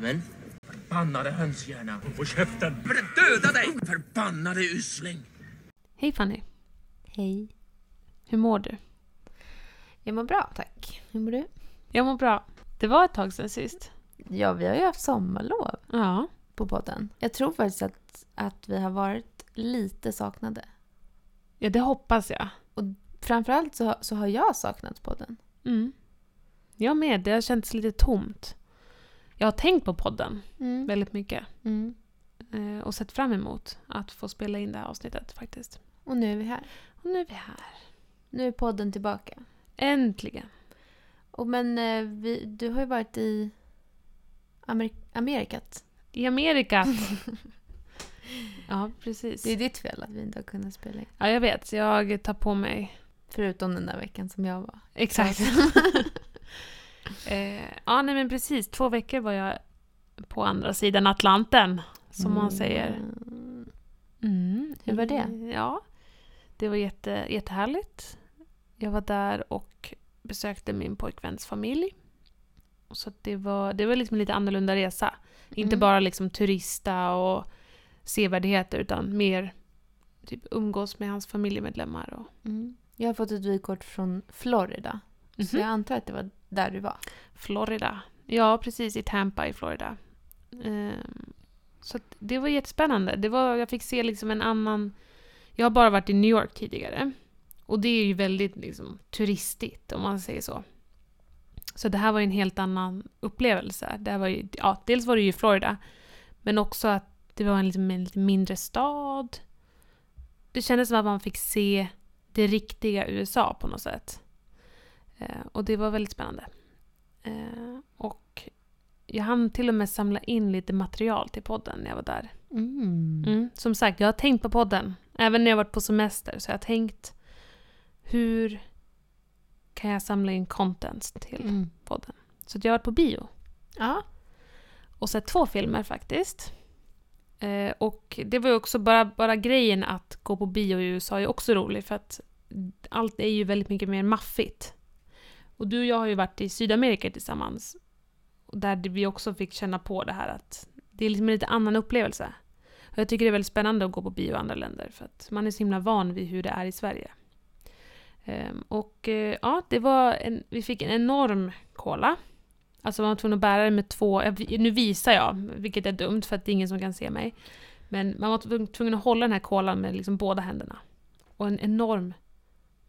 Men? Förbannade hönshjärna. På käften! För det döda dig! Förbannade usling! Hej Fanny. Hej. Hur mår du? Jag mår bra, tack. Hur mår du? Jag mår bra. Det var ett tag sedan sist. Ja, vi har ju haft sommarlov Ja. på podden. Jag tror faktiskt att, att vi har varit lite saknade. Ja, det hoppas jag. Framförallt så, så har jag saknat podden. Mm. Jag med. Det har känts lite tomt. Jag har tänkt på podden Mm. väldigt mycket. Mm. eh, Och sett fram emot att få spela in det här avsnittet faktiskt. Och nu är vi här. Och nu är vi här. Nu är podden tillbaka. Äntligen. Och men eh, vi, du har ju varit i Amer- Amerikat. I Amerika. ja, precis. Det är ditt fel att vi inte har kunnat spela in. Ja, jag vet. Jag tar på mig... Förutom den där veckan som jag var. Exakt. eh, ja, nej men precis. Två veckor var jag på andra sidan Atlanten, som man säger. Mm. Mm. Hur var det? Ja, det var jätte, jättehärligt. Jag var där och besökte min pojkväns familj. Så det var, det var liksom en lite annorlunda resa. Inte Mm. bara liksom turista och sevärdheter utan mer typ umgås med hans familjemedlemmar. Och, Mm. Jag har fått ett vykort från Florida. Så Mhm. jag antar att det var där du var. Florida. Ja, precis i Tampa i Florida. Ehm, så det var jättespännande. Det var, jag fick se liksom en annan... Jag har bara varit i New York tidigare. Och det är ju väldigt liksom, turistigt om man säger så. Så det här var ju en helt annan upplevelse. Det här var ju, ja, dels var det ju Florida, men också att det var en, liksom, en lite mindre stad. Det kändes som att man fick se det riktiga USA på något sätt. Eh, och det var väldigt spännande. Eh, och jag hann till och med samla in lite material till podden när jag var där. Mm. Mm. Som sagt, jag har tänkt på podden. Även när jag varit på semester så jag har tänkt hur kan jag samla in content till Mm. podden. Så jag har varit på bio Ja. och sett två filmer faktiskt. Eh, och det var ju också bara, bara grejen att gå på bio i USA är också rolig för att allt är ju väldigt mycket mer maffigt. Och du och jag har ju varit i Sydamerika tillsammans. Där vi också fick känna på det här att det är liksom en lite annan upplevelse. Och jag tycker det är väldigt spännande att gå på bio i andra länder för att man är så himla van vid hur det är i Sverige. Ehm, och eh, ja, det var en, vi fick en enorm cola. Alltså man var tvungen att bära det med två, nu visar jag, vilket är dumt för att det är ingen som kan se mig. Men man var tvungen att hålla den här kolan med liksom båda händerna. Och en enorm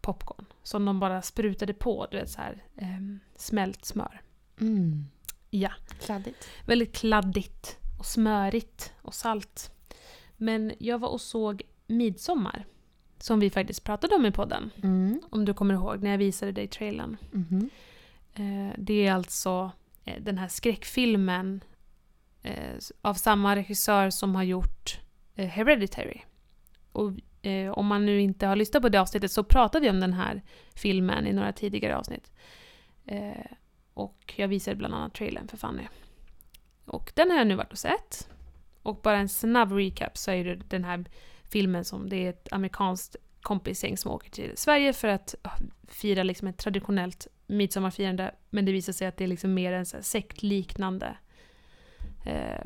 popcorn som de bara sprutade på, du vet så här ehm, smält smör. Mm. Ja. Kladdigt. Väldigt kladdigt och smörigt och salt. Men jag var och såg Midsommar. Som vi faktiskt pratade om i podden. Mm. Om du kommer ihåg när jag visade dig trailern. Mhm. Eh, det är alltså eh, den här skräckfilmen eh, av samma regissör som har gjort eh, Hereditary. Och eh, om man nu inte har lyssnat på det avsnittet så pratade vi om den här filmen i några tidigare avsnitt. Eh, och jag visade bland annat trailern för Fanny. Och den har jag nu varit och sett. Och bara en snabb recap så är det den här filmen som det är ett amerikanskt kompisgäng som åker till Sverige för att ah, fira liksom ett traditionellt midsommarfirande. Men det visar sig att det är liksom mer en så här sektliknande... Eh,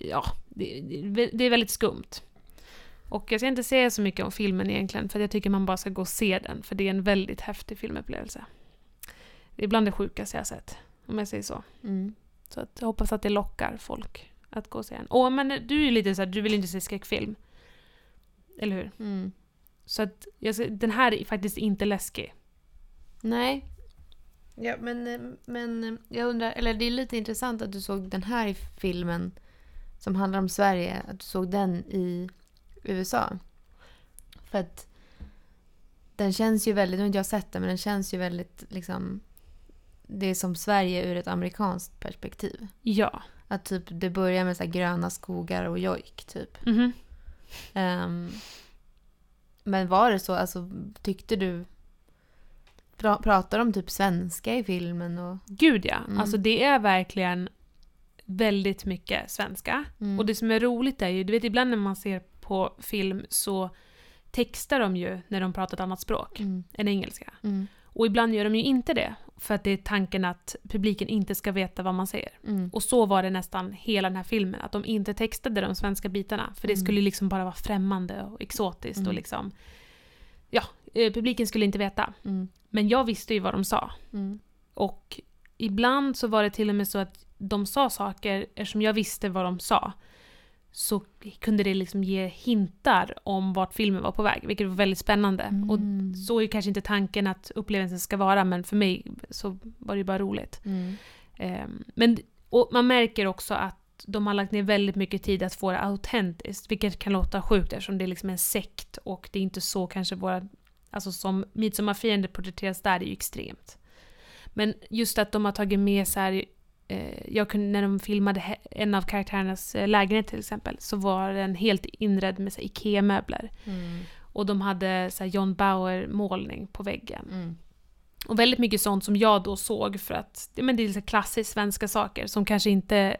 ja, det, det, det är väldigt skumt. Och jag ska inte säga så mycket om filmen egentligen, för jag tycker man bara ska gå och se den, för det är en väldigt häftig filmupplevelse. Det är bland det sjukaste jag har sett, om jag säger så. Mm. Så att jag hoppas att det lockar folk att gå och se den. Åh, men du är ju lite så här, du vill inte se skräckfilm. Eller hur? Mm. Så att jag, den här är faktiskt inte läskig. Nej. Ja, men, men jag undrar, eller det är lite intressant att du såg den här filmen som handlar om Sverige, att du såg den i USA. För att den känns ju väldigt, nu har inte jag sett den, men den känns ju väldigt liksom det är som Sverige ur ett amerikanskt perspektiv. Ja. Att typ det börjar med så här gröna skogar och jojk typ. Mhm. Ehm, men var det så, alltså tyckte du pra, pratar de typ svenska i filmen och Gud ja. Mm. Alltså det är verkligen väldigt mycket svenska. Mm. Och det som är roligt är ju, du vet ibland när man ser på film så textar de ju när de pratar ett annat språk Mm. än engelska. Mm. Och ibland gör de ju inte det. För att det är tanken att publiken inte ska veta vad man säger. Mm. Och så var det nästan hela den här filmen, att de inte textade de svenska bitarna. För det Mm. skulle liksom bara vara främmande och exotiskt Mm. och liksom... Ja, eh, publiken skulle inte veta. Mm. Men jag visste ju vad de sa. Mm. Och ibland så var det till och med så att de sa saker, eftersom jag visste vad de sa, så kunde det liksom ge hintar om vart filmen var på väg, vilket var väldigt spännande. Och Mm. så är ju kanske inte tanken att upplevelsen ska vara, men för mig så var det ju bara roligt. Mm. Ehm, men, och man märker också att de har lagt ner väldigt mycket tid att få det autentiskt, vilket kan låta sjukt eftersom det är liksom en sekt och det är inte så kanske våra... Alltså som Midsommarfiende porträtteras där, är ju extremt. Men just att de har tagit med så här, jag kunde, när de filmade en av karaktärernas eh, lägenhet till exempel, så var den helt inredd med IKEA-möbler. Mm. Och de hade så John Bauer-målning på väggen. Mm. Och väldigt mycket sånt som jag då såg för att men det är så klassiskt svenska saker som kanske inte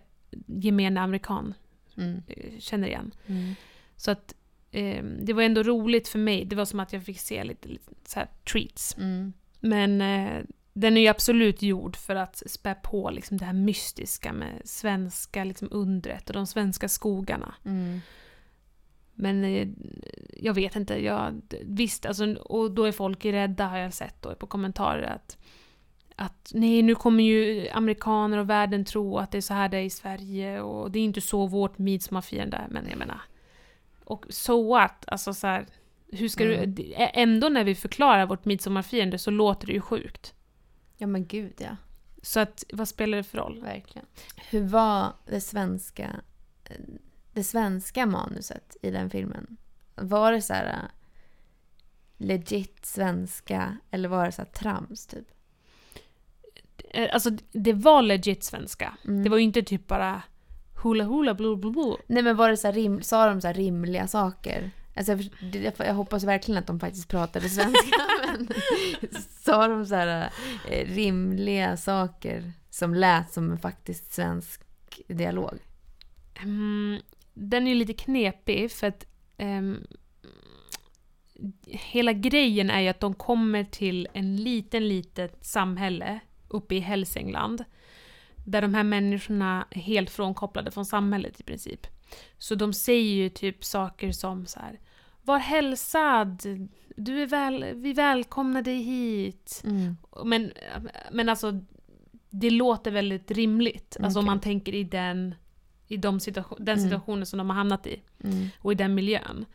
gemene amerikan Mm. eh, känner igen. Mm. Så att eh, det var ändå roligt för mig. Det var som att jag fick se lite, lite så treats. Mm. Men eh, den är ju absolut gjord för att spä på liksom det här mystiska med svenska liksom undret och de svenska skogarna. Mm. Men eh, jag vet inte, jag, visst, alltså, och då är folk rädda har jag sett då på kommentarer att att nej, nu kommer ju amerikaner och världen tro att det är så här det är i Sverige och det är inte så vårt midsommarfirande är, men jag menar. Och so what? Alltså så här, hur ska Mm. du... Ändå när vi förklarar vårt midsommarfirande så låter det ju sjukt. Ja men gud ja. Så att, vad spelar det för roll? Verkligen. Hur var det svenska, det svenska manuset i den filmen? Var det så här äh, legit svenska eller var det så här trams typ? Eh, Alltså, det var legit svenska. Mm. Det var ju inte typ bara hula hula blu blu blu. Nej men var det så här rim, sa de så här rimliga saker? Alltså jag, för- jag hoppas verkligen att de faktiskt pratade svenska. men sa de så här eh, rimliga saker som lät som en faktiskt svensk dialog? Mm, den är ju lite knepig för att um, hela grejen är ju att de kommer till en liten, litet samhälle uppe i Hälsingland där de här människorna är helt frånkopplade från samhället i princip. Så de säger ju typ saker som så här var hälsad! Du är väl, vi välkomnar dig hit. Mm. Men, men alltså, det låter väldigt rimligt. Alltså om Okej. man tänker i den, i de situation, den Mm. situationen som de har hamnat i. Mm. Och i den miljön.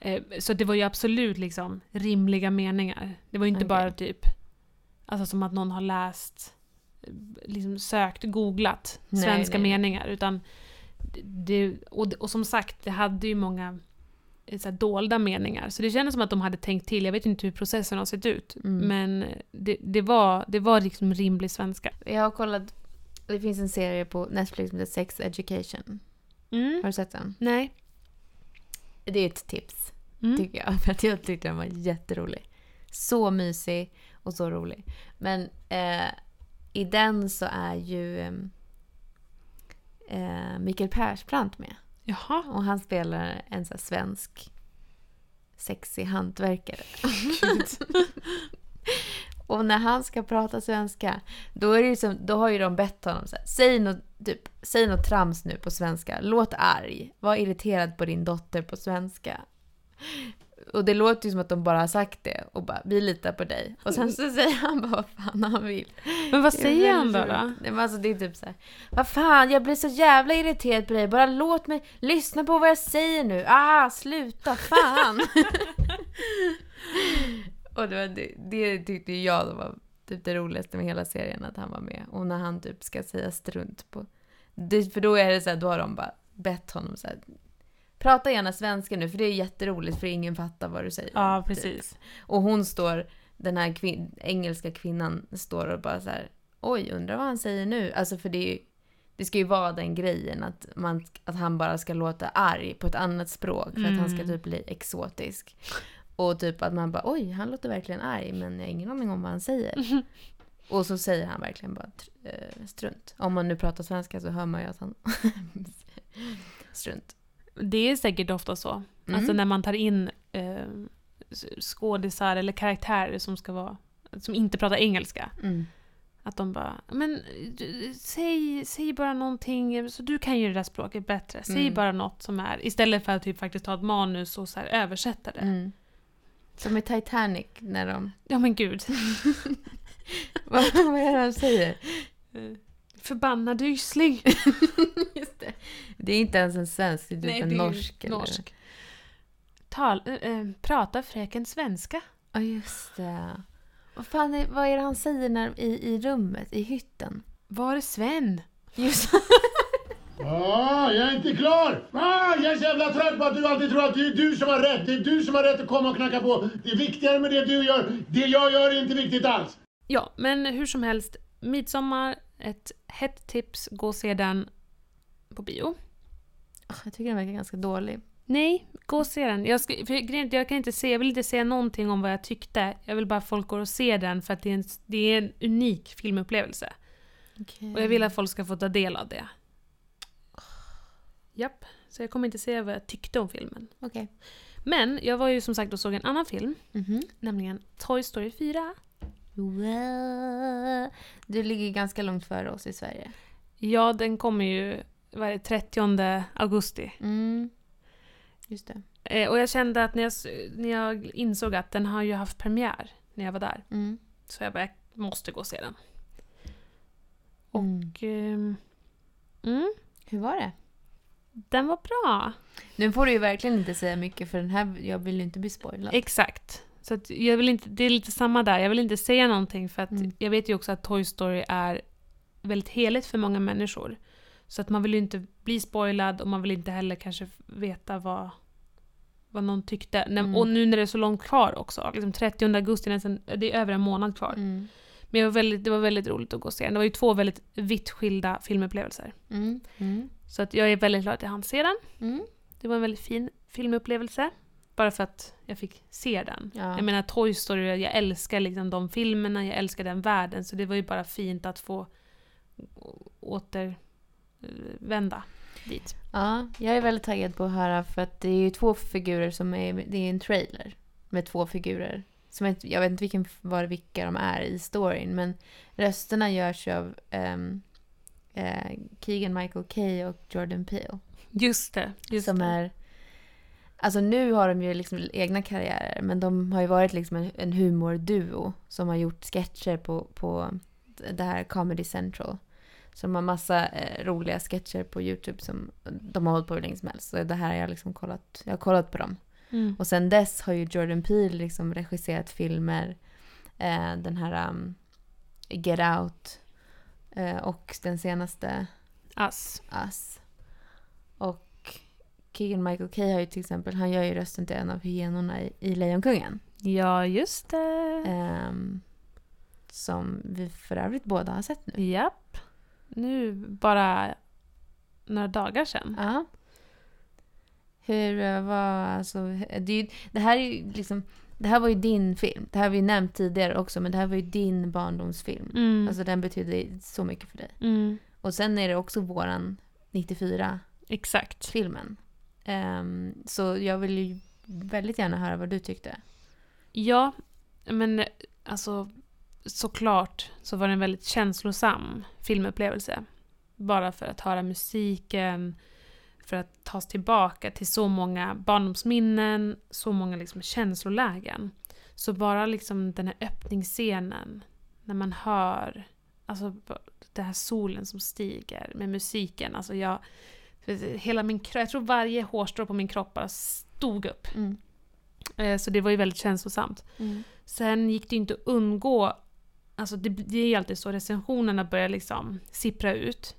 Eh, så det var ju absolut liksom rimliga meningar. Det var ju inte Okej. bara typ, alltså som att någon har läst, eh, liksom sökt, googlat Nej, svenska nej. meningar. Utan det, och, och som sagt, det hade ju många så här, dolda meningar. Så det kändes som att de hade tänkt till. Jag vet inte hur processen har sett ut. Mm. Men det, det, var, det var liksom rimlig svenska. Jag har kollat, det finns en serie på Netflix som heter Sex Education. Mm. Har du sett den? Nej. Det är ett tips, Mm. tycker jag. För att jag tyckte den var jätterolig. Så mysig och så rolig. Men eh, i den så är ju eh, eh, Mikael Persbrandt med. Jaha. Och han spelar en så svensk sexig hantverkare. och när han ska prata svenska, då, är det som, då har ju de bett honom så här, säg något, typ, säg något trams nu på svenska. Låt arg. Var irriterad på din dotter på svenska. Och det låter ju som att de bara har sagt det och bara vi litar på dig. Och sen så säger han bara vad fan han vill. Men vad Det säger han då? då? Nej, men alltså, det är typ så här. Vad fan, jag blir så jävla irriterad på dig. Bara låt mig lyssna på vad jag säger nu. Ah, sluta, fan. och det, var, det, det tyckte jag då var typ det roligaste med hela serien, att han var med. Och när han typ ska säga strunt på... Det, för då är det så här, då har de bara bett honom så här. Prata gärna svenska nu, för det är jätteroligt för ingen fattar vad du säger. Ja, typ. precis. Och hon står, den här kvin- engelska kvinnan står och bara så här. Oj, undrar vad han säger nu? Alltså för det det ska ju vara den grejen att, man, att han bara ska låta arg på ett annat språk för att han ska Mm. typ bli exotisk. Och typ att man bara oj, han låter verkligen arg men jag har ingen aning om vad han säger. Och så säger han verkligen bara eh, strunt. Om man nu pratar svenska så hör man ju att han strunt. Det är säkert ofta så. Mm. Alltså när man tar in eh, skådisar eller karaktärer som ska vara som inte pratar engelska. Mm. Att de bara, men du, säg, säg bara någonting, så du kan ju det där språket bättre. Säg Mm. bara något som är, istället för att typ faktiskt ta ett manus och så här översätta det. Mm. Som i Titanic när de... Ja men gud. vad, vad är det han säger? Förbannad ysling. Just det. Det är inte ens en svensk, det är typ en norsk. eller- norsk. Tal, äh, äh, prata fröken svenska. Ja, just det. Vad fan är, vad är det han säger när, i, i rummet, i hytten? Var är Sven? Just Ah, jag är inte klar! Ah, jag är så jävla trött på att du alltid tror att det är du som har rätt. Det är du som har rätt att komma och knacka på. Det är viktigare med det du gör. Det jag gör är inte viktigt alls. Ja, men hur som helst. Midsommar, ett hett tips. Gå och se den på bio. Jag tycker den verkar ganska dålig. Nej, gå och se den. Jag, ska, jag kan inte se, jag vill inte säga någonting om vad jag tyckte. Jag vill bara att folk går och ser den för att det är en, det är en unik filmupplevelse. Och jag vill att folk ska få ta del av det. Japp, så jag kommer inte säga vad jag tyckte om filmen. Okej. Men jag var ju som sagt och såg en annan film, Mhm. nämligen Toy Story 4. Du ligger ganska långt före oss i Sverige. Ja, den kommer ju, vad är det, 30 augusti. Mm. Just det. Eh, och jag kände att när jag, när jag insåg att den har ju haft premiär när jag var där. Mm. Så jag bara, jag måste gå och se den. Mm. Och... ehm, mm, Hur var det? den var bra. Nu får du ju verkligen inte säga mycket för den här, jag vill ju inte bli spoilad. Exakt. Så att jag vill inte, det är lite samma där. Jag vill inte säga någonting för att Mm. jag vet ju också att Toy Story är väldigt heligt för många människor. Så att man vill ju inte bli spoilad och man vill inte heller kanske veta vad, vad någon tyckte. Mm. Och nu när det är så långt kvar också, liksom 30 augusti, nästan, det är över en månad kvar. Mm. Men jag var väldigt, det var väldigt roligt att gå och se den. Det var ju två väldigt vitt skilda filmupplevelser. Mm. Mm. Så att jag är väldigt glad att jag hann se den. Mm. Det var en väldigt fin filmupplevelse. Bara för att jag fick se den. Ja. Jag menar Toy Story, jag älskar liksom de filmerna, jag älskar den världen. Så det var ju bara fint att få återvända dit. Ja, jag är väldigt taggad på att höra för att det är ju två figurer som är, det är en trailer med två figurer. Som jag, jag vet inte vilken, var, vilka de är i storyn men rösterna görs av ehm, eh, Keegan Michael Kay och Jordan Peele. Just det. Just som det. är... Alltså nu har de ju liksom egna karriärer men de har ju varit liksom en, en humorduo som har gjort sketcher på, på det här Comedy Central. Som har massa eh, roliga sketcher på Youtube som de har hållit på hur länge som helst. Så det här har jag liksom kollat, jag har kollat på dem. Mm. Och sen dess har ju Jordan Peele liksom regisserat filmer. Eh, den här um, Get Out. Eh, och den senaste Ass. Us. Och Keegan Michael Kay har ju till exempel, han gör ju rösten till en av hyenorna i, i Lejonkungen. Ja, just det. Ehm, som vi för övrigt båda har sett nu. Japp. Nu bara några dagar sedan. Ja. Hur eh, var alltså, det, ju, det här är ju liksom, det här var ju din film. Det här har vi nämnt tidigare också, men det här var ju din barndomsfilm. Mm. Alltså den betyder så mycket för dig. Mm. Och sen är det också våran 94-filmen. Exakt. Um, så jag vill ju väldigt gärna höra vad du tyckte. Ja, men alltså såklart så var det en väldigt känslosam filmupplevelse. Bara för att höra musiken, för att tas tillbaka till så många barndomsminnen, så många liksom känslolägen. Så bara liksom den här öppningsscenen, när man hör alltså, den här solen som stiger med musiken. Alltså jag, hela min, jag tror varje hårstrå på min kropp bara stod upp. Eh, Så det var ju väldigt känslosamt. Sen gick det ju inte att undgå, alltså det, det är ju alltid så, recensionerna börjar liksom sippra ut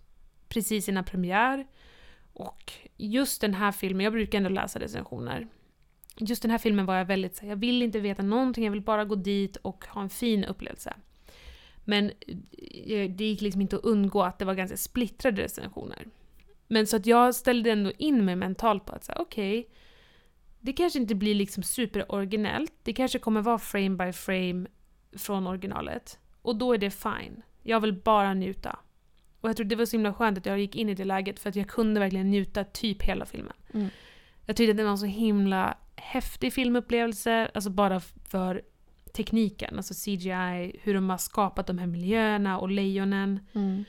precis innan premiär. Och just den här filmen, jag brukar ändå läsa recensioner. Just den här filmen var jag väldigt så här, jag vill inte veta någonting, jag vill bara gå dit och ha en fin upplevelse. Men eh, det gick liksom inte att undgå att det var ganska splittrade recensioner. Men så att jag ställde ändå in mig mentalt på att säga okej, det kanske inte blir liksom superoriginellt. Det kanske kommer vara frame by frame från originalet. Och då är det fine. Jag vill bara njuta. Och jag tror det var så himla skönt att jag gick in i det läget för att jag kunde verkligen njuta typ hela filmen. Mm. Jag tyckte att det var en så himla häftig filmupplevelse, alltså bara för tekniken, alltså CGI, hur de har skapat de här miljöerna och lejonen. Mm.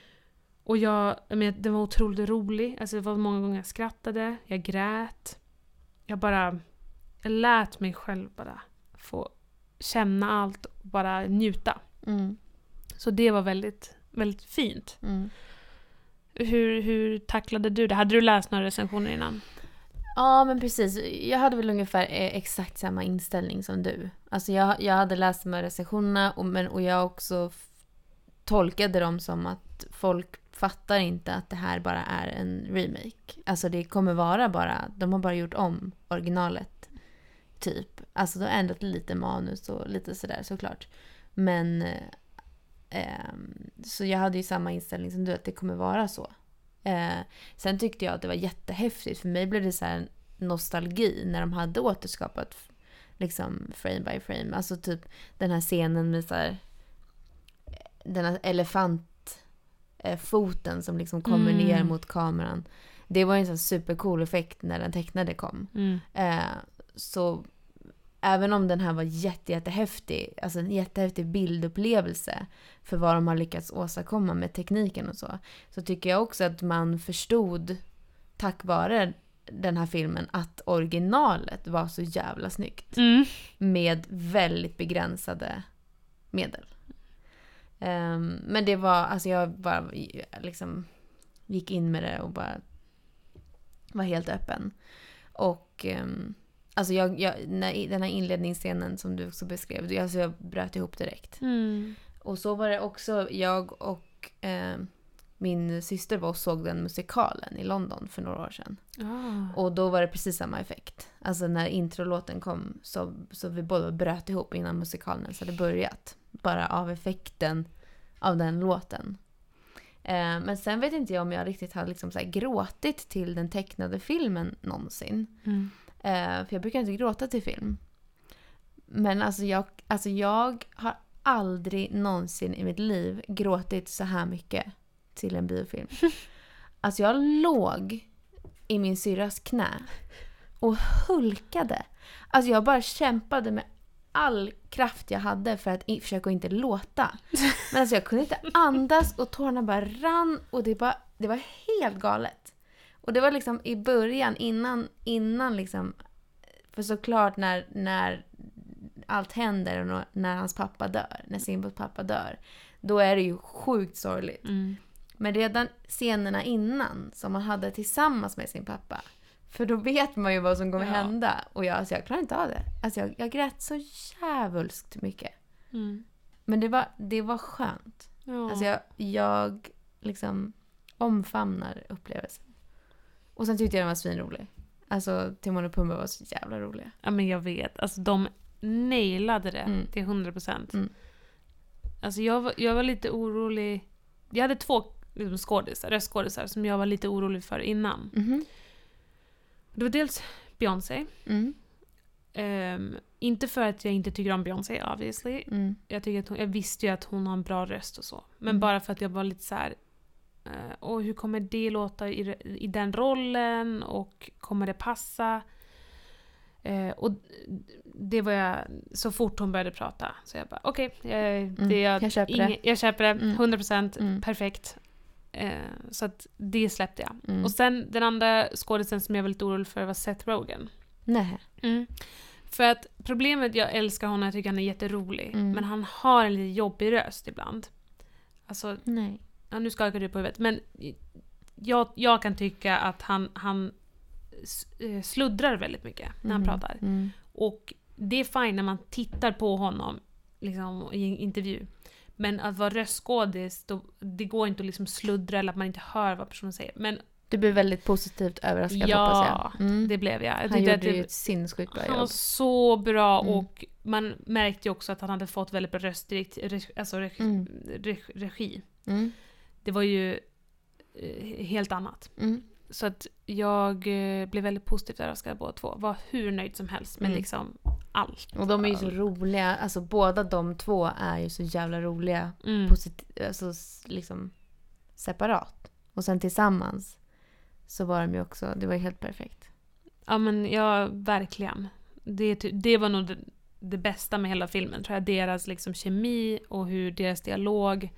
Och jag, men, den var otroligt rolig. Alltså det var många gånger jag skrattade, jag grät. Jag bara... Jag lät mig själv bara få känna allt och bara njuta. Mm. Så det var väldigt, väldigt fint. Mm. Hur, hur tacklade du det? Hade du läst några recensioner innan? Ja, men precis. Jag hade väl ungefär eh, exakt samma inställning som du. Alltså jag, jag hade läst de här recensionerna och, men, och jag också tolkade dem som att folk fattar inte att det här bara är en remake. Alltså det kommer vara bara, de har bara gjort om originalet. Typ. Alltså de har ändrat lite manus och lite sådär såklart. Men eh, ehm, så jag hade ju samma inställning som du, att det kommer vara så. Eh, sen tyckte jag att det var jättehäftigt. För mig blev det så här nostalgi när de hade återskapat liksom frame by frame. Alltså typ den här scenen med så här, den här elefantfoten som liksom kommer Mm. ner mot kameran. Det var en sån supercool effekt när den tecknade kom. Eh, så även om den här var jätte, jättehäftig, alltså en jättehäftig bildupplevelse för vad de har lyckats åstadkomma med tekniken och så, så tycker jag också att man förstod tack vare den här filmen att originalet var så jävla snyggt Mm. med väldigt begränsade medel. Ehm, men det var, alltså jag bara liksom gick in med det och bara var helt öppen. Och um, alltså jag, jag, när, den här inledningsscenen som du också beskrev, alltså jag bröt ihop direkt. Mm. Och så var det också, jag och eh, min syster var och såg den musikalen i London för några år sedan. Ah. Och då var det precis samma effekt. Alltså när introlåten kom så, så vi båda bröt ihop innan musikalen ens hade börjat. Bara av effekten av den låten. Eh, men sen vet inte jag om jag riktigt hade liksom så gråtit till den tecknade filmen någonsin. Mm. Eh, för jag brukar inte gråta till film. Men alltså jag, alltså jag har aldrig någonsin i mitt liv gråtit så här mycket till en biofilm. Alltså jag låg i min syrras knä och hulkade. Alltså jag bara kämpade med all kraft jag hade för att försöka inte låta. Men alltså jag kunde inte andas och tårarna bara rann och det, bara, det var helt galet. Och det var liksom i början innan, innan liksom, för såklart när, när allt händer och när- hans pappa dör, när Simbos pappa dör, då är det ju sjukt sorgligt. Mm. Men redan scenerna innan som man hade tillsammans med sin pappa. För då vet man ju vad som kommer Ja. hända. Och jag, alltså jag klarar inte av det. Alltså jag, jag grät så djävulskt mycket. Mm. Men det var, det var skönt. Ja. Alltså jag, jag liksom omfamnar upplevelsen. Och sen tyckte jag den var svinrolig. Alltså Timon och Pumba var så jävla roliga. ja men jag vet. Alltså de nailade det Mm. till 100%. Mm. Alltså jag var, jag var lite orolig. Jag hade två liksom, skådisar, röstskådisar som jag var lite orolig för innan. Mhm. Det var dels Beyoncé. Mm. Ehm, inte för att jag inte tycker om Beyoncé obviously. Mm. Jag, tycker att hon, jag visste ju att hon har en bra röst och så. Men Mm. bara för att jag var lite så här. eh, och hur kommer det låta i, i den rollen? Och kommer det passa? Eh, och det var jag, så fort hon började prata. Så jag bara okej, det är Mm. jag köper det. jag köper det. Mm. 100% Mm. perfekt. Eh, så att det släppte jag. Mm. Och sen den andra skådisen som jag var lite orolig för var Seth Rogen. Nej. För att problemet, jag älskar honom, jag tycker han är jätterolig. Mm. Men han har en lite jobbig röst ibland. Alltså, Nej. ja, nu skakar du på huvudet. Men jag, jag kan tycka att han, han eh, sluddrar väldigt mycket när han Mm. pratar. Mm. Och det är fine när man tittar på honom liksom, i en intervju. Men att vara röstskådis, då, det går inte att liksom sluddra eller att man inte hör vad personen säger. Men Du blev väldigt positivt överraskad Ja, hoppas jag. Mm. det blev jag. jag Han gjorde det- ju ett sinnessjukt bra Han var jobb. så bra Mm. och man märkte ju också att han hade fått väldigt bra röstdirekt, alltså Mm. reg, regi. Mm. Det var ju eh, helt annat. Så att jag eh, blev väldigt positivt överraskad båda två. Var hur nöjd som helst med Mm. liksom allt. Och de är ju så roliga, alltså båda de två är ju så jävla roliga. Mm. Posit- alltså liksom separat. Och sen tillsammans så var de ju också, det var ju helt perfekt. Ja men ja, verkligen. Det, det var nog det, det bästa med hela filmen, tror jag. Deras liksom kemi och hur deras dialog...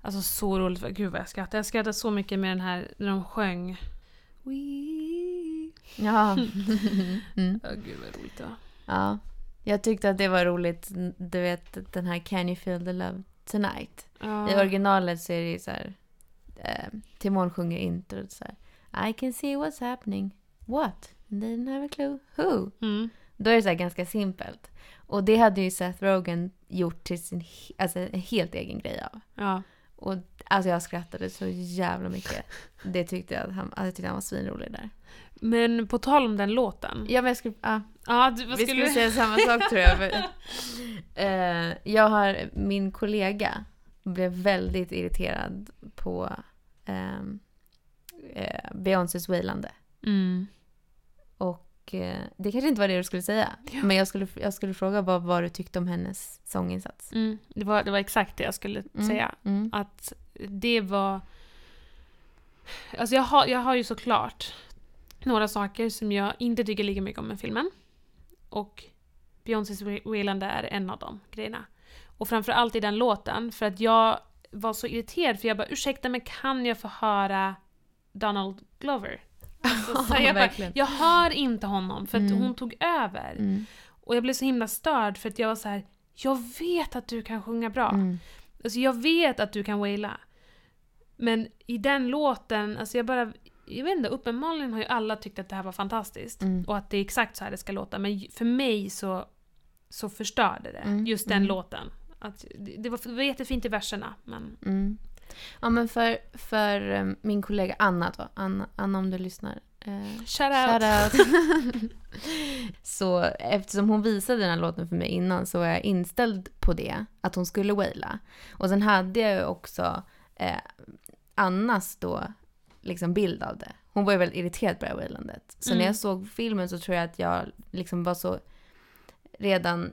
Alltså så roligt. Gud vad jag skrattade. Jag skrattade så mycket med den här, när de sjöng. We... Ja. mm. Oh, gud vad roligt det var. ja. Jag tyckte att det var roligt, du vet den här Can you feel the love tonight? Ja. I originalet så är det så här, eh, Timon sjunger introt så här. I can see what's happening. What? They didn't have a clue. Who? Mm. Då är det så här ganska simpelt. Och det hade ju Seth Rogen gjort till sin alltså, helt egen grej av. Ja. Och alltså jag skrattade så jävla mycket. Det tyckte jag att han, alltså, jag tyckte han var svinrolig där. Men på tal om den låten. Ja men jag skulle, ja, Ja, du, vad vi skulle säga samma sak tror jag. Eh, jag har, min kollega blev väldigt irriterad på ehm, eh, Beyoncés wailande. Mm. Och det kanske inte var det du skulle säga. Men jag skulle, jag skulle fråga vad, vad du tyckte om hennes sånginsats. Mm. Det, var, det var exakt det jag skulle Mm. säga. Mm. Att det var... Alltså jag har, jag har ju såklart några saker som jag inte tycker lika mycket om med filmen. Och Beyoncés wailande är en av de grejerna. Och framförallt i den låten, för att jag var så irriterad för jag bara ursäkta men kan jag få höra Donald Glover? Alltså, så jag, bara, jag hör inte honom för att Mm. hon tog över. Mm. Och jag blev så himla störd för att jag var så här. jag vet att du kan sjunga bra. Mm. Alltså jag vet att du kan waila. Men i den låten, alltså jag bara... Jag vet inte, uppenbarligen har ju alla tyckt att det här var fantastiskt. Mm. Och att det är exakt så här det ska låta. Men för mig så, så förstörde det Mm, just den mm. låten. Att, det, det, var, det var jättefint i verserna, men... Ja men för, för eh, min kollega Anna då, Anna, Anna om du lyssnar. Eh, Shout out! shout out. så eftersom hon visade den här låten för mig innan så var jag inställd på det, att hon skulle waila. Och sen hade jag ju också eh, Annas då liksom bild av det. Hon var ju väldigt irriterad på det här wailandet. Så Mm. när jag såg filmen så tror jag att jag liksom var så redan,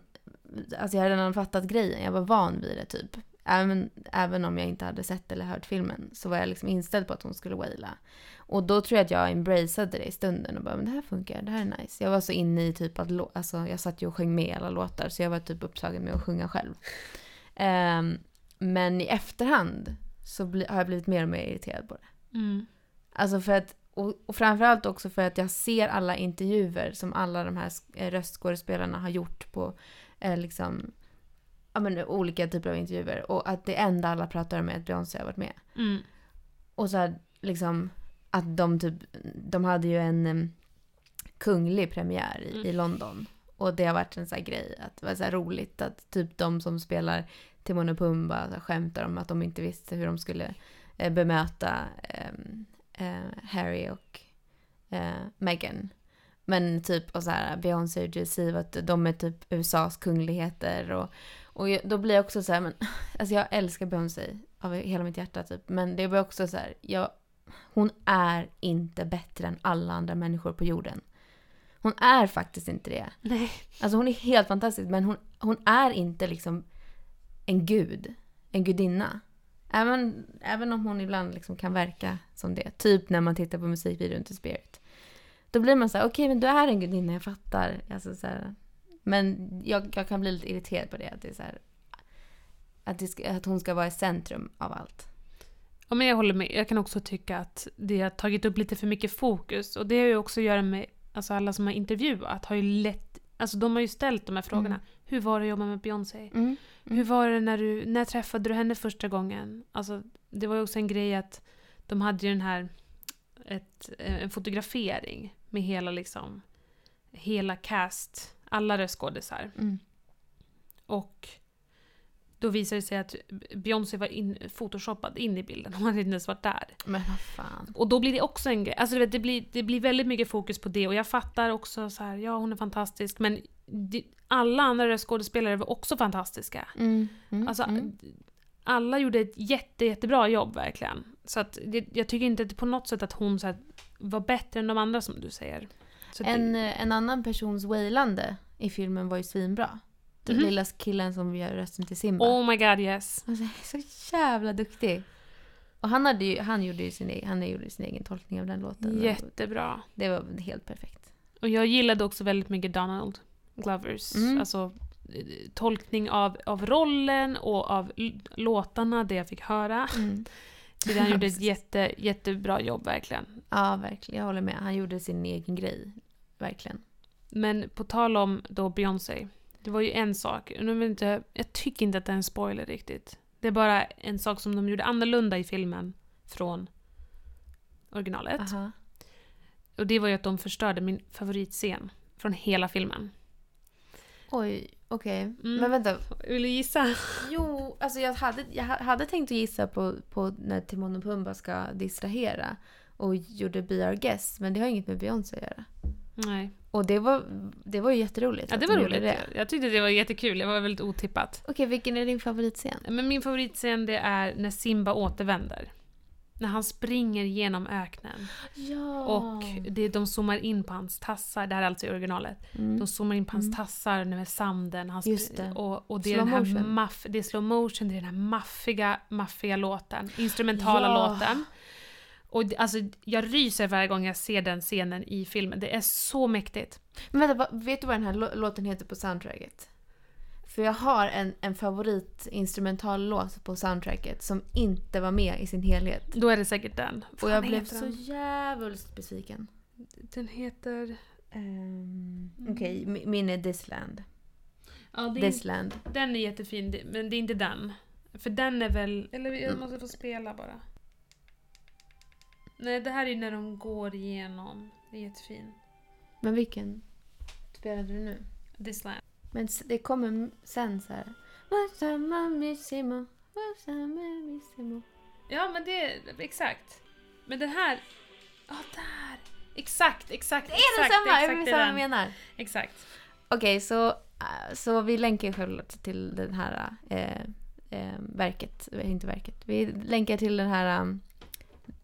alltså jag hade redan fattat grejen, jag var van vid det typ. Även, även om jag inte hade sett eller hört filmen så var jag liksom inställd på att hon skulle waila. Och då tror jag att jag embraceade det i stunden och bara men det här funkar, det här är nice. Jag var så inne i typ att, alltså jag satt ju och sjöng med alla låtar så jag var typ upptagen med att sjunga själv. Ehm, men i efterhand så bli, har jag blivit mer och mer irriterad på det. Mm. Alltså för att, och, och framförallt också för att jag ser alla intervjuer som alla de här eh, röstskådespelarna har gjort på eh, liksom, ja, men, olika typer av intervjuer. Och att det enda alla pratar om är att Beyoncé har varit med. Mm. Och så här, liksom att de typ, de hade ju en em, kunglig premiär i, Mm. i London. Och det har varit en sån här grej, att det var så här roligt att typ de som spelar Timon och Pumba så här, skämtar om att de inte visste hur de skulle eh, bemöta em, eh, Harry och eh, Meghan. Men typ och så här Beyoncé och Jay-Z, att de är typ USAs kungligheter och, och jag- då blir jag också så här, men alltså jag älskar Beyoncé av hela mitt hjärta typ. Men det blir också så här, jag, hon är inte bättre än alla andra människor på jorden. Hon är faktiskt inte det. Nej. Alltså hon är helt fantastisk men hon, hon är inte liksom en gud, en gudinna. Även, även om hon ibland liksom kan verka som det. Typ när man tittar på musikvideon till Spirit. Då blir man så här, okej men du är en gudinna, jag fattar. Alltså, så här, men jag, jag kan bli lite irriterad på det. Att, det är så här, att, det ska, att hon ska vara i centrum av allt. Ja, men jag håller med. Jag kan också tycka att det har tagit upp lite för mycket fokus. Och det har ju också att göra med alltså alla som har intervjuat. Har ju lätt, alltså de har ju ställt de här frågorna. Mm. Hur var det att jobba med Beyoncé? Mm. Hur var det när du, när träffade du henne första gången? Alltså, det var ju också en grej att de hade ju den här, ett, en fotografering med hela liksom, hela cast, alla röstskådisar. Mm. Och då visade det sig att Beyoncé var in, photoshoppad in i bilden, hon hade inte ens varit där. Men vad fan. Och då blir det också en grej, alltså vet, det blir, det blir väldigt mycket fokus på det och jag fattar också så här, ja hon är fantastisk men det, alla andra röstskådespelare var också fantastiska. Mm. Mm. Alltså, mm. alla gjorde ett jätte, jättebra jobb verkligen. Så att det, jag tycker inte att på något sätt att hon så här, var bättre än de andra som du säger. Så En, det, eh, en annan persons wailande i filmen var ju svinbra. Den Mhm. lilla killen som gör rösten till Simba. oh my god yes. Alltså, så jävla duktig. Och han, hade ju, han, gjorde ju sin egen, han gjorde sin egen tolkning av den låten. Jättebra. Det var helt perfekt. Och jag gillade också väldigt mycket Donald Glovers Mm. alltså, eh, tolkning av, av rollen och av låtarna, det jag fick höra. Mm. Så han gjorde ett jätte, jättebra jobb verkligen. Ja, verkligen. Jag håller med. Han gjorde sin egen grej. Verkligen. Men på tal om då Beyoncé. Det var ju en sak. Nu vill inte, jag tycker inte att det är en spoiler riktigt. Det är bara en sak som de gjorde annorlunda i filmen från originalet. Aha. Och det var ju att de förstörde min favoritscen från hela filmen. Oj, okej. Mm. Men vänta. Vill du gissa? Jo, alltså jag hade, jag ha- hade tänkt att gissa på, på när Timon och Pumba ska distrahera och gjorde Be Our Guest, men det har inget med Beyoncé att göra. Nej. Och det var, det var ju jätteroligt. Ja, det de var roligt. Det. Jag tyckte det var jättekul. Det var väldigt otippat. Okej, vilken är din favoritscen? Men min favoritscen det är när Simba återvänder. När han springer genom öknen. Ja. Och det, de zoomar in på hans tassar. Det här är alltså i originalet. Mm. De zoomar in på hans tassar med sanden. Han Just det. Och, och det är Slow den här motion. maff, det är slow motion, det är den här maffiga, maffiga låten. Instrumentala Ja. låten. Och alltså, jag ryser varje gång jag ser den scenen i filmen. Det är så mäktigt. Men vänta, vet du vad den här lå- låten heter på soundtracket? För jag har en, en favorit instrumentallåt på soundtracket som inte var med i sin helhet. Då är det säkert den. Och jag blev så jävligt besviken. Den heter... Um, Okej, mi- min är Disland. Ja, det är, Disland. den är jättefin, men det är inte den. För den är väl... Eller Mm. jag måste få spela bara. Nej, det här är när de går igenom. Det är jättefin. Men vilken spelade du nu? This land. Men det kommer sen så här. Ja, men det är exakt. Men den här... Ja, där! Exakt, exakt, Det är exakt, detsamma! exakt, Jag det är jag menar. Exakt. Okej, så, äh, så vi länkar självklart till den här eh, eh, verket. Inte verket. Vi länkar till den här...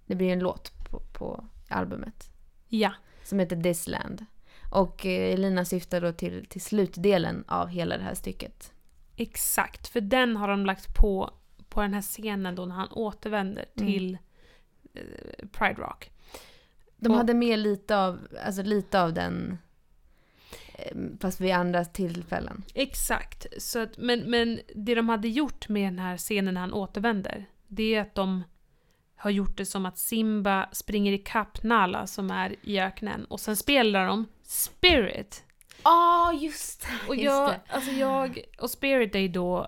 det blir en låt på, på albumet. Ja. Som heter Disland. Och eh, Elina syftar då till, till slutdelen av hela det här stycket. Exakt, för den har de lagt på på den här scenen då när han återvänder Mm. till eh, Pride Rock. De Och- hade med lite av, alltså lite av den eh, fast vid andra tillfällen. Exakt. Så att, men, men det de hade gjort med den här scenen när han återvänder, det är att de har gjort det som att Simba springer ikapp Nala som är i öknen och sen spelar de Spirit. Ja, just det! Och Just jag, det. alltså jag, och Spirit är ju då,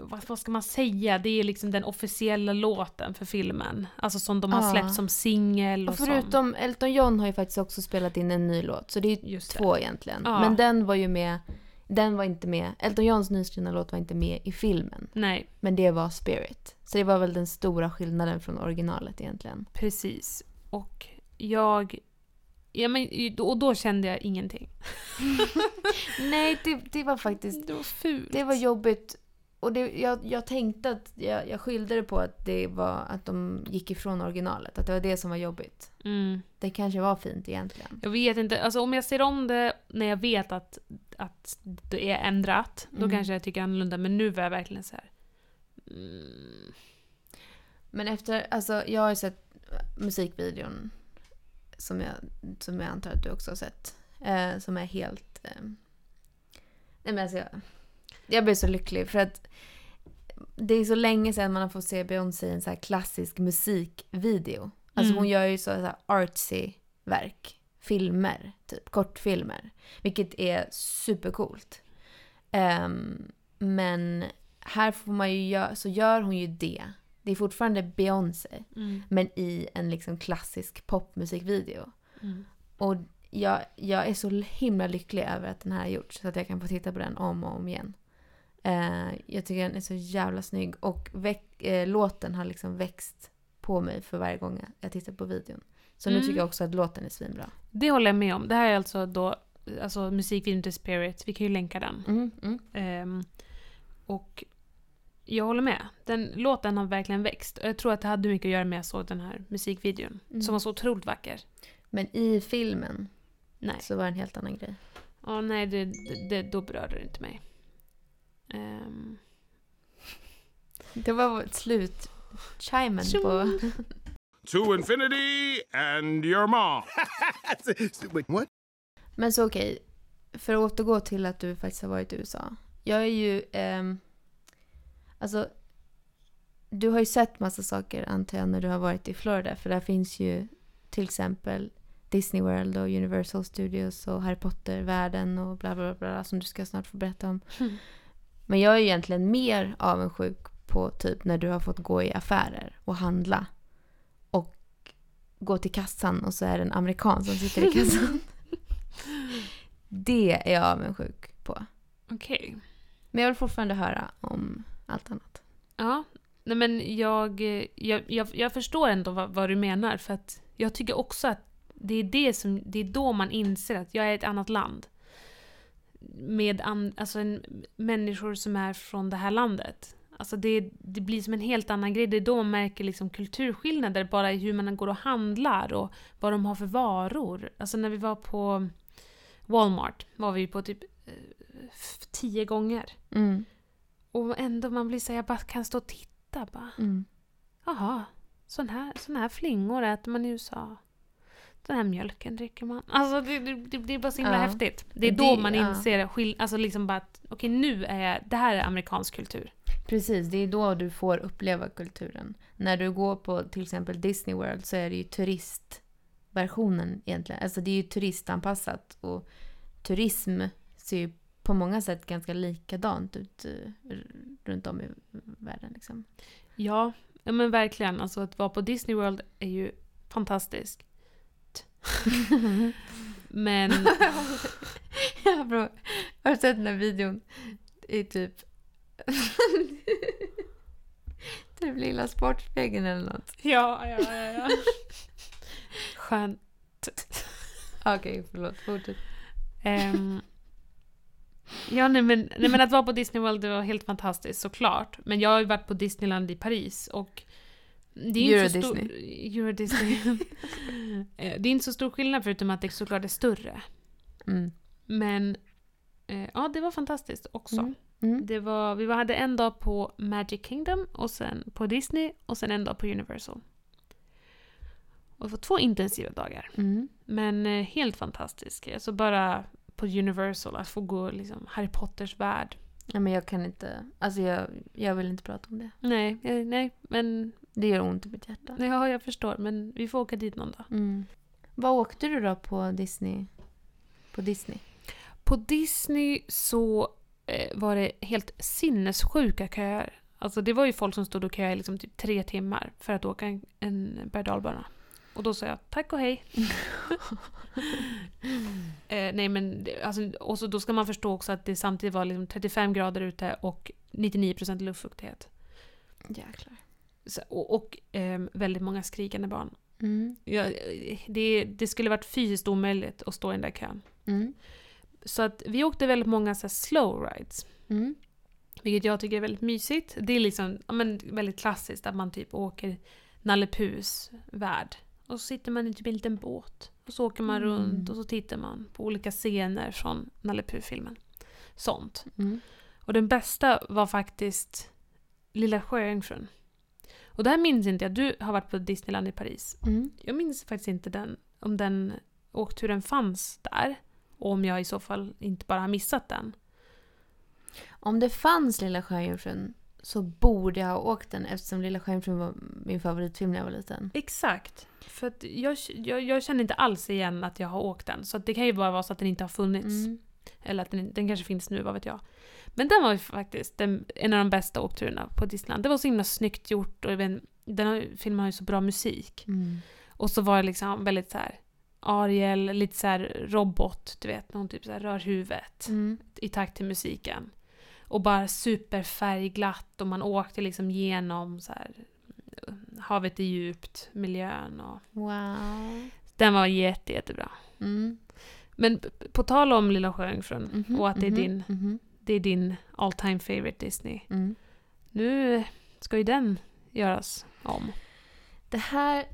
vad, vad ska man säga, det är liksom den officiella låten för filmen. Alltså som de har släppt som singel och, Och som... förutom Elton John har ju faktiskt också spelat in en ny låt, så det är ju Just det. två egentligen. Ja. Men den var ju med, den var inte med, Elton Johns nyskrivna låt var inte med i filmen. Nej, Men det var Spirit. Så det var väl den stora skillnaden från originalet egentligen. precis. Och jag... Ja, men, och då kände jag ingenting. Nej, det, det var faktiskt, Det var fult. det var jobbigt. Och det, jag, jag tänkte att jag, jag skyllde det på att det var att de gick ifrån originalet. Att det var det som var jobbigt. Mm. Det kanske var fint egentligen. Jag vet inte, alltså om jag ser om det när jag vet att, att det är ändrat, då Mm. kanske jag tycker annorlunda. Men nu var jag verkligen så här. Mm, Men efter, alltså jag har ju sett musikvideon som jag, som jag antar att du också har sett. Eh, som är helt... Eh, nej men alltså jag, jag blir så lycklig för att det är så länge sedan man har fått se Beyoncé i en så här klassisk musikvideo. Alltså Mm. hon gör ju så, här artsy verk. Filmer, typ kortfilmer. Vilket är supercoolt. Ehm, men här får man ju gör, så gör hon ju det. Det är fortfarande Beyoncé, mm, men i en liksom klassisk popmusikvideo. mm. Och jag, jag är så himla lycklig över att den här har gjorts, så att jag kan få titta på den om och om igen. Eh, jag tycker den är så jävla snygg och väck, eh, låten har liksom växt på mig för varje gång jag tittar på videon. Så nu Mm. tycker jag också att låten är svinbra. Det håller jag med om. Det här är alltså då alltså musikvideon till Spirit. Vi kan ju länka den. Mm, mm. Ehm, och jag håller med. Den låten har verkligen växt. Och jag tror att det hade mycket att göra med att jag såg den här musikvideon. Mm. Som var så otroligt vacker. Men i filmen Nej. så var det en helt annan grej. Ja, nej, det, det, det, då berörde det inte mig. Ehm, Det var slut chimen på... To infinity and your mom. What? Men så okej, för att återgå till att du faktiskt har varit i USA. Jag är ju... ehm, alltså, du har ju sett massa saker antar jag när du har varit i Florida. För där finns ju till exempel Disney World och Universal Studios och Harry Potter-världen och bla bla bla, bla som du ska snart få berätta om. Mm. Men jag är egentligen mer avundsjuk på typ när du har fått gå i affärer och handla. Och gå till kassan och så är det en amerikan som sitter i kassan. det är jag avundsjuk på. Okej. Men jag vill fortfarande höra om allt annat. Ja. Nej men jag, jag, jag, jag förstår ändå vad, vad du menar för att jag tycker också att det är, det, som, det är då man inser att jag är ett annat land. Med an, alltså en, människor som är från det här landet. Alltså det, det blir som en helt annan grej. Det är då man märker liksom kulturskillnader bara i hur man går och handlar och vad de har för varor. Alltså när vi var på Walmart var vi på typ eh, tio gånger. Mm. Och ändå man blir så här, jag bara kan stå och titta bara. Mm. Jaha, sån här, sån här flingor äter man i USA. Den här mjölken dricker man. Alltså det, det, det det är bara så himla Ja. häftigt. Det är Det- då man ja. inser, skill- alltså liksom bara att okej nu är jag, det här är amerikansk kultur. Precis, det är då du får uppleva kulturen. När du går på till exempel Disney World så är det ju turistversionen egentligen. Alltså det är ju turistanpassat och turism ser ju på många sätt ganska likadant ut eh, runt om i världen. Liksom. Ja, ja men verkligen. Alltså att vara på Disney World är ju fantastiskt. Men ja, bra. Har du sett den här videon? I typ... typ Lilla Sportspegeln eller något. ja, ja, ja, ja. Skönt. Okej, förlåt. Fortsätt. Ehm, ja, nej men, nej men att vara på Disney World det var helt fantastiskt såklart. Men jag har ju varit på Disneyland i Paris och det är inte så stor, Euro Disney. Det är inte så stor skillnad förutom att det såklart är större. Mm. Men eh, ja, det var fantastiskt också. Mm. Mm. Det var, vi hade en dag på Magic Kingdom och sen på Disney och sen en dag på Universal. Och det var två intensiva dagar. Mm. Men eh, helt fantastisk. Alltså bara på Universal att få gå liksom Harry Potters värld. Ja, men jag kan inte... Alltså jag, jag vill inte prata om det. Nej, eh, nej, men Det gör ont i mitt hjärta. ja, jag förstår. Men vi får åka dit någon dag. Mm. Vad åkte du då på Disney? På Disney? På Disney så eh, var det helt sinnessjuka köer. Alltså det var ju folk som stod och köade liksom typ tre timmar för att åka en, en berg och då sa jag tack och hej. eh, nej men, alltså, och så, då ska man förstå också att det samtidigt var liksom 35 grader ute och 99% luftfuktighet. Jäklar. Så, och och ehm, väldigt många skrikande barn. Mm. Ja, det, det skulle varit fysiskt omöjligt att stå i den där kön. Mm. Så att vi åkte väldigt många så här, slow rides. Mm. Vilket jag tycker är väldigt mysigt. Det är liksom ja, men, väldigt klassiskt att man typ åker Nalle Puhs värld. Och så sitter man i typ en liten båt. Och så åker man Mm. runt och så tittar man på olika scener från Nalle Puh-filmen. Sånt. Mm. Och den bästa var faktiskt Lilla Sjöjungfrun. Och det här minns inte jag. Du har varit på Disneyland i Paris. Mm. Jag minns faktiskt inte den, om den åkturen fanns där. Och om jag i så fall inte bara har missat den. Om det fanns Lilla Sjöjungfrun så borde jag ha åkt den eftersom Lilla Sjöjungfrun var min favoritfilm när jag var liten. Exakt. För att jag, jag, jag känner inte alls igen att jag har åkt den. Så det kan ju bara vara så att den inte har funnits. Mm. Eller att den, den kanske finns nu, vad vet jag. Men den var ju faktiskt den, en av de bästa åkturerna på Disneyland. Det var så himla snyggt gjort och vet, den har, filmen har ju så bra musik. Mm. Och så var det liksom väldigt så här Ariel, lite så här robot, du vet, någon typ så här rör huvudet Mm. i takt till musiken. Och bara superfärgglatt och man åkte liksom genom så här havet är djupt, miljön och Wow. den var jätte, jättebra. Mm. Men på tal om Lilla Sjöjungfrun Mhm, och att det är mhm, din, mhm, det är din all time favorite Disney. mm. Nu ska ju den göras om. Det här,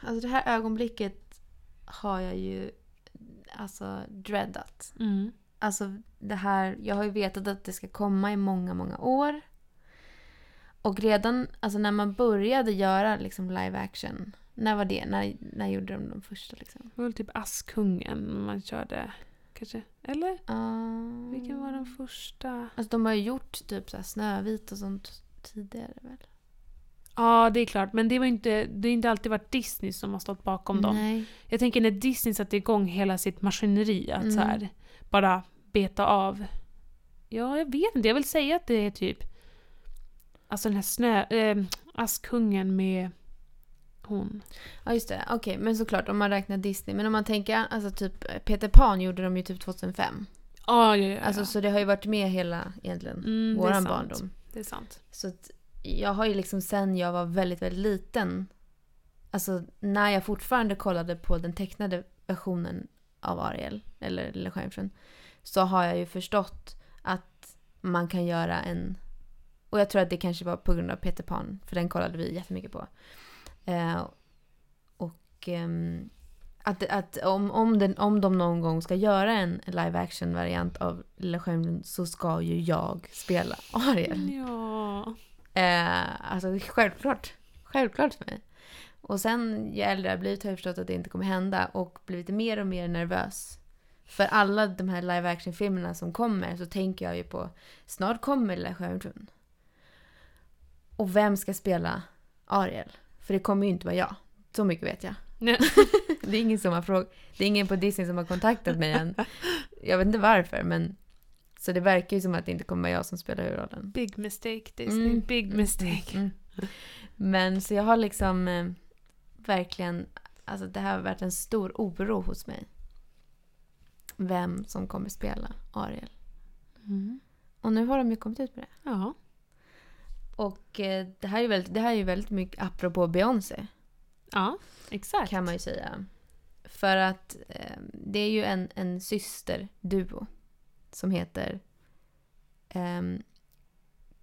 alltså det här ögonblicket har jag ju alltså dreadat. Mm. Alltså det här, jag har ju vetat att det ska komma i många, många år. Och redan alltså när man började göra liksom live action, när var det? När, när gjorde de de första liksom? Det var väl typ Askungen man körde. kanske? Eller? Ah. Vilken var den första? Alltså de har ju gjort typ så Snövit och sånt tidigare väl? Ja, det är klart. Men det, var inte, det har inte alltid varit Disney som har stått bakom dem. Nej. Jag tänker när Disney satte igång hela sitt maskineri att Mm. så här, bara beta av. Ja, jag vet inte. Jag vill säga att det är typ... Alltså den här snö... Eh, Askungen med hon. Ja just det, okej men såklart om man räknar Disney. Men om man tänker, alltså typ Peter Pan gjorde de ju typ 2005. Ja, ja, ja. Alltså så det har ju varit med hela egentligen Mm, det är våran sant. barndom. Det är sant. Så att jag har ju liksom sen jag var väldigt, väldigt liten. Alltså när jag fortfarande kollade på den tecknade versionen av Ariel, eller Lilla Sjöjungfrun. Så har jag ju förstått att man kan göra en... Och jag tror att det kanske var på grund av Peter Pan, för den kollade vi jättemycket på. Eh, och ehm, att, att om, om, den, om de någon gång ska göra en live action variant av Lilla Sjöjungfrun så ska ju jag spela Ariel. Ja. Eh, alltså självklart. Självklart för mig. Och sen ju äldre jag blivit har jag förstått att det inte kommer hända och blivit mer och mer nervös. För alla de här live action-filmerna som kommer så tänker jag ju på snart kommer Lilla Sjöjungfrun. Och vem ska spela Ariel? För det kommer ju inte vara jag. Så mycket vet jag. Nej. Det är ingen som har frågat. Det är ingen på Disney som har kontaktat mig än. Jag vet inte varför men så det verkar ju som att det inte kommer vara jag som spelar huvudrollen. Big mistake Disney. Mm. Big Mm, mistake. mm, mm. Men så jag har liksom eh, verkligen, alltså det här har varit en stor oro hos mig. Vem som kommer spela Ariel. Mm. Och nu har de ju kommit ut med det. Ja. Och eh, det här är ju väldigt, det här är ju väldigt mycket apropå Beyoncé. Ja, exakt. Kan man ju säga. För att eh, det är ju en, en systerduo. Som heter ehm,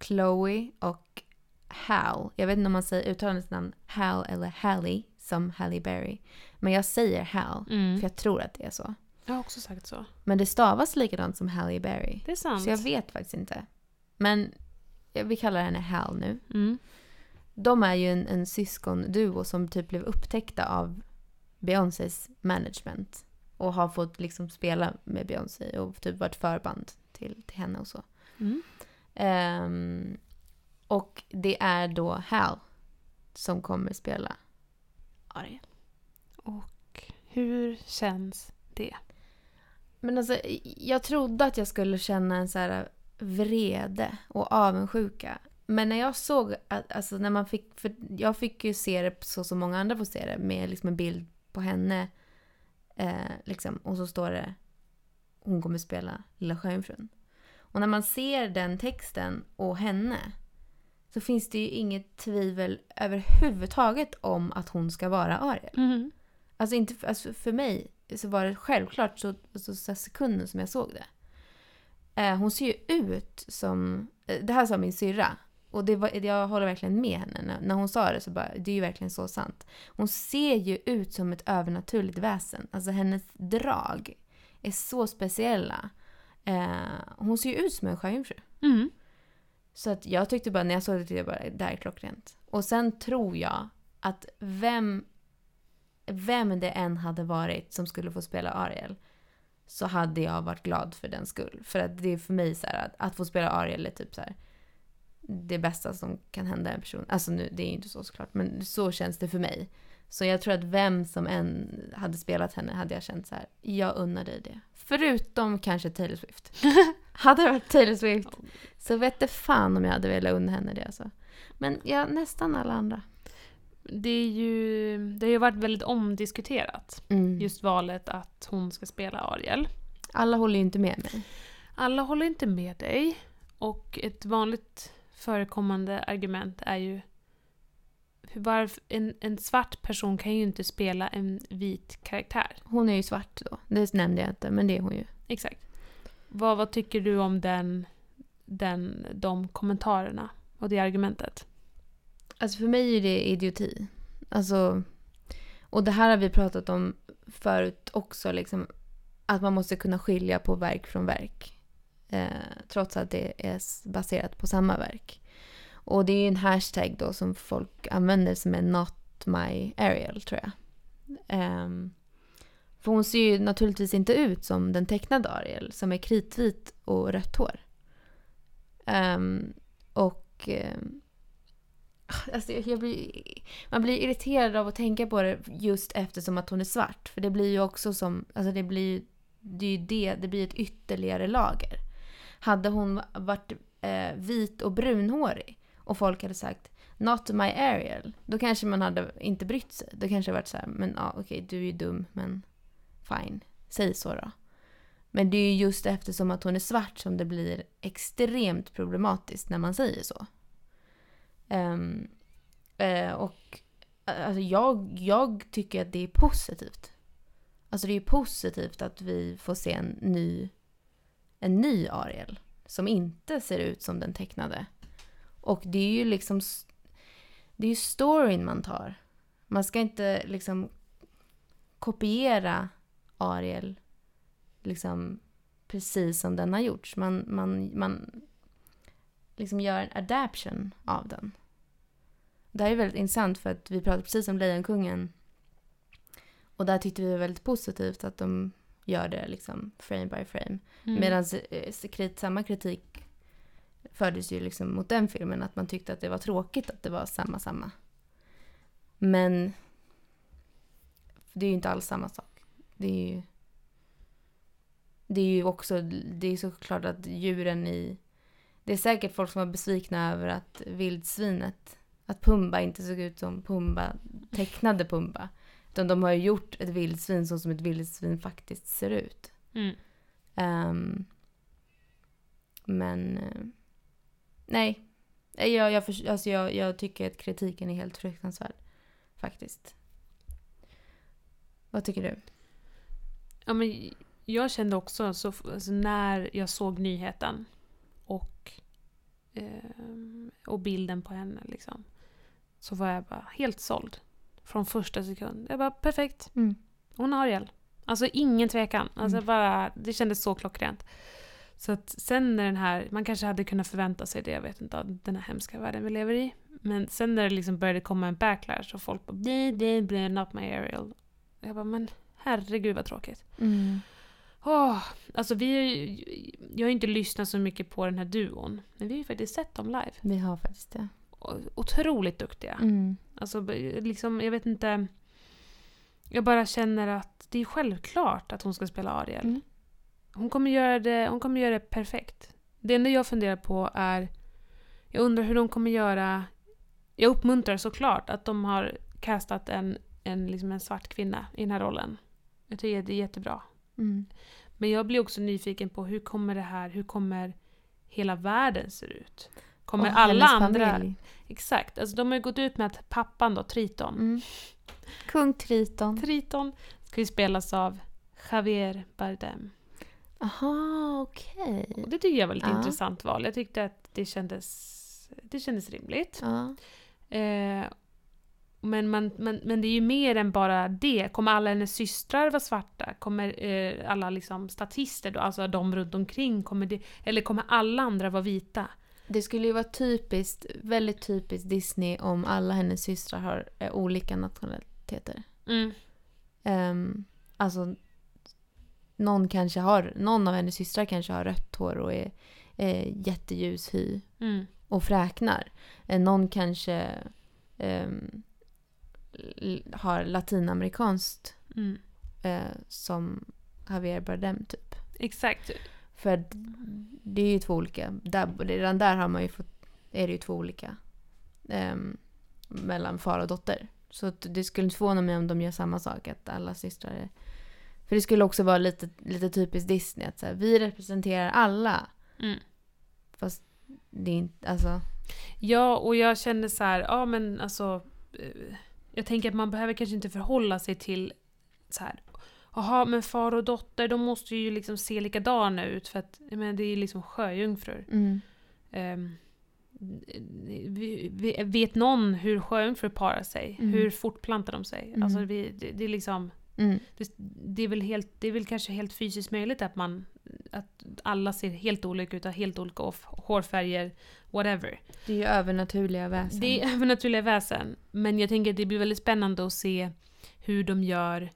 Chloe och Hal. Jag vet inte om man säger uttalar hennes namn Hal eller Hallie som Halle Berry. Men jag säger Hal. Mm. För jag tror att det är så. Jag har också sagt så. Men det stavas likadant som Halle Berry. Det är sant. Så jag vet faktiskt inte. Men vi kallar henne Hal nu. Mm. De är ju en, en syskonduo som typ blev upptäckta av Beyoncés management. Och har fått liksom spela med Beyoncé och typ varit förband till, till henne och så. Mm. Ehm, och det är då Hal som kommer spela Ariel. Och hur känns det? Men alltså, jag trodde att jag skulle känna en så här vrede och avundsjuka. Men när jag såg att, alltså när man fick, för jag fick ju se det så som många andra får se det, med liksom en bild på henne. Eh, liksom, och så står det, hon kommer spela Lilla Sjöjungfrun. Och när man ser den texten och henne, så finns det ju inget tvivel överhuvudtaget om att hon ska vara Ariel. Mm. Alltså, inte, alltså för mig så var det självklart så, så, så sekunden som jag såg det. Eh, hon ser ju ut som... eh, Det här sa min syrra. Och det var, jag håller verkligen med henne. När, när hon sa det så bara, det är ju verkligen så sant. Hon ser ju ut som ett övernaturligt väsen. Alltså hennes drag är så speciella. Eh, hon ser ju ut som en sjöjungfru. Mm. Så att jag tyckte bara, när jag såg det, jag bara, det här är klockrent. Och sen tror jag att vem, vem det än hade varit som skulle få spela Ariel så hade jag varit glad för den skull. För att det är för mig så här, att, att få spela Ariel är typ så här det bästa som kan hända en person. Alltså nu, det är ju inte så såklart, men så känns det för mig. Så jag tror att vem som än hade spelat henne hade jag känt så här, jag unnar dig det. Förutom kanske Taylor Swift. hade det varit Taylor Swift så vet det fan om jag hade velat unna henne det alltså. Men ja, nästan alla andra. Det, är ju, det har ju varit väldigt omdiskuterat. Mm. Just valet att hon ska spela Ariel. Alla håller ju inte med mig. Alla håller inte med dig. Och ett vanligt förekommande argument är ju varför en, en svart person kan ju inte spela en vit karaktär. Hon är ju svart då. Det nämnde jag inte, men det är hon ju. Exakt. Vad, vad tycker du om den, den, de kommentarerna och det argumentet? Alltså för mig är det idioti. Alltså, och det här har vi pratat om förut också, liksom, att man måste kunna skilja på verk från verk. Eh, trots att det är baserat på samma verk. Och det är ju en hashtag då som folk använder som är not my Ariel, tror jag. Ehm, För hon ser ju naturligtvis inte ut som den tecknade Ariel som är kritvit och rött hår. Ehm, och... Ehm, Ah, alltså jag blir, man blir irriterad av att tänka på det just eftersom att hon är svart. För det blir ju också som... Alltså det blir ju det, är ju det, det blir ett ytterligare lager. Hade hon varit eh, vit och brunhårig och folk hade sagt Not my Ariel. Då kanske man hade inte brytt sig. Då kanske det varit så här, men ja okej du är ju dum men fine. Säg så då. Men det är ju just eftersom att hon är svart som det blir extremt problematiskt när man säger så. Um, uh, och alltså jag, jag tycker att det är positivt. Alltså det är positivt att vi får se en ny, en ny Ariel. Som inte ser ut som den tecknade. Och det är ju liksom... Det är ju storyn man tar. Man ska inte liksom kopiera Ariel liksom precis som den har gjorts. Man, man, man liksom gör en adaption av den. Det här är väldigt intressant för att vi pratade precis om Lejonkungen. Och där tyckte vi var väldigt positivt att de gör det liksom frame by frame. Mm. Medan eh, samma kritik fördes ju liksom mot den filmen. Att man tyckte att det var tråkigt att det var samma, samma. Men det är ju inte alls samma sak. Det är ju, det är ju också, det är såklart att djuren i... Det är säkert folk som var besvikna över att vildsvinet, att Pumba inte såg ut som Pumba, tecknade Pumba. Utan de har ju gjort ett vildsvin så som ett vildsvin faktiskt ser ut. Mm. Ehm, men eh, nej. Jag, jag, förs- alltså jag, jag tycker att kritiken är helt fruktansvärd. Faktiskt. Vad tycker du? Ja, men jag kände också, så, alltså, när jag såg nyheten och, ehm, och bilden på henne, liksom, så var jag bara helt såld. Från första sekund. Jag bara, perfekt. Mm. Hon har Ariel. Alltså ingen tvekan. Alltså Mm. bara, det kändes så klockrent. Så att sen när den här, man kanske hade kunnat förvänta sig det, jag vet inte, av den här hemska världen vi lever i. Men sen när det liksom började komma en backlash och folk bara det, det blir not my Ariel. Jag bara, men herregud vad tråkigt. Mm. Åh, alltså vi jag har inte lyssnat så mycket på den här duon. Men vi har ju faktiskt sett dem live. Vi har faktiskt det. Otroligt duktiga. Mm. Alltså liksom, jag vet inte. Jag bara känner att det är självklart att hon ska spela Ariel. Mm. Hon, kommer göra det, hon kommer göra det perfekt. Det enda jag funderar på är... Jag undrar hur de kommer göra... Jag uppmuntrar såklart att de har castat en, en, liksom en svart kvinna i den här rollen. Jag tycker det är jättebra. Mm. Men jag blir också nyfiken på hur kommer det här, hur kommer hela världen se ut? Kommer Och alla andra... familj. Exakt, alltså de har ju gått ut med att pappan då, Triton, Mm. Kung Triton. Triton ska ju spelas av Javier Bardem. Aha, okej. Och det tycker jag var lite Ja. intressant val. Jag tyckte att det kändes, det kändes rimligt. Ja. Eh, men, man, men, men det är ju mer än bara det. Kommer alla hennes systrar vara svarta? Kommer eh, alla liksom statister, då, alltså de runt omkring, kommer det, eller kommer alla andra vara vita? Det skulle ju vara typiskt, väldigt typiskt Disney om alla hennes systrar har eh, olika nationaliteter. Mm. Um, alltså, någon kanske har, någon av hennes systrar kanske har rött hår och är eh, jätteljus hy Mm. och fräknar. Eh, någon kanske l- har latinamerikanskt Mm. eh, som Javier Bardem typ. Exakt. För det är ju två olika. Där, redan där har man ju fått, är det ju två olika. ehm, mellan far och dotter. Så det skulle inte förvåna mig om de gör samma sak. Att alla systrar är... För det skulle också vara lite, lite typiskt Disney. Att så här, vi representerar alla. Mm. Fast det är inte... Alltså... Ja, och jag kände så här, ja men alltså... eh, Jag tänker att man behöver kanske inte förhålla sig till så här. Jaha, men far och dotter, de måste ju liksom se likadana ut för att menar, det är liksom sjöjungfrur. Mm. Vi, vi, vet någon hur sjöjungfrur parar sig? Mm. Hur fortplantar de sig? Mm. Alltså vi, det, det är liksom... Mm. Det, det, är väl helt, det är väl kanske helt fysiskt möjligt att man... Att alla ser helt olika ut, har helt olika off, hårfärger, whatever. Det är ju övernaturliga väsen. Det är övernaturliga väsen. Men jag tänker att det blir väldigt spännande att se hur de gör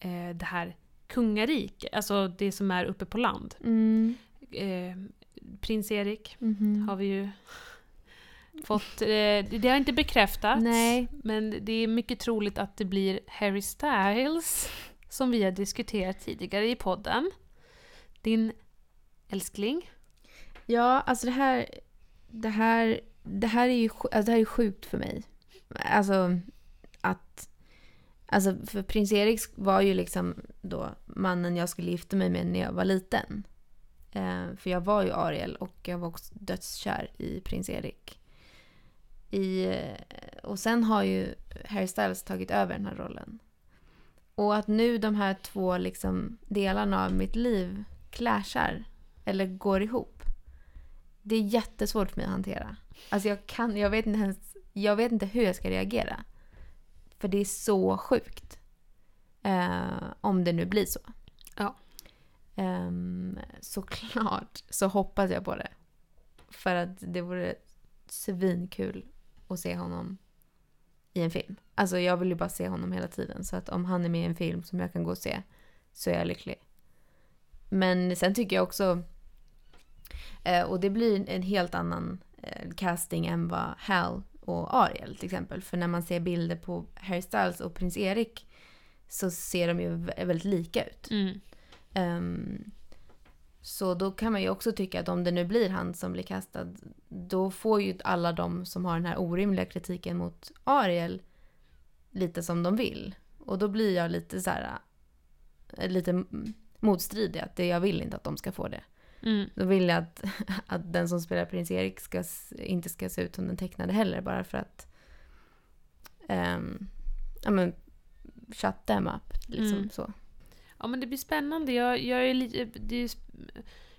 eh, det här kungariket, alltså det som är uppe på land. Mm. Eh, Prins Erik Mhm. har vi ju fått, eh, det har inte bekräftats. Nej. Men det är mycket troligt att det blir Harry Styles, som vi har diskuterat tidigare i podden. Din älskling. Ja, alltså det här... Det här, det här är ju alltså det här är sjukt för mig. Alltså. Alltså för prins Erik var ju liksom då mannen jag skulle gifta mig med när jag var liten. Eh, för jag var ju Ariel och jag var också dödskär i prins Erik. I, eh, och sen har ju Harry Styles tagit över den här rollen. Och att nu de här två liksom delarna av mitt liv clashar eller går ihop. Det är jättesvårt för mig att hantera. Alltså jag kan, jag vet inte ens, jag vet inte hur jag ska reagera. För det är så sjukt. Eh, om det nu blir så. Ja. Ehm, såklart så hoppas jag på det. För att det vore svinkul att se honom i en film. Alltså jag vill ju bara se honom hela tiden. Så att om han är med i en film som jag kan gå och se så är jag lycklig. Men sen tycker jag också, eh, och det blir en helt annan eh, casting än vad Hal och Ariel till exempel. För när man ser bilder på Harry Styles och prins Erik så ser de ju vä- väldigt lika ut. Mm. Ehm, så då kan man ju också tycka att om det nu blir han som blir kastad, då får ju alla de som har den här orimliga kritiken mot Ariel lite som de vill. Och då blir jag lite så här, eh, lite motstridig, att jag vill inte att de ska få det. Mm. Då vill jag att, att den som spelar prins Erik ska, inte ska se ut som den tecknade heller, bara för att um, ja men, shut them up, liksom Mm. så. Ja men det blir spännande. Jag, jag är lite, det är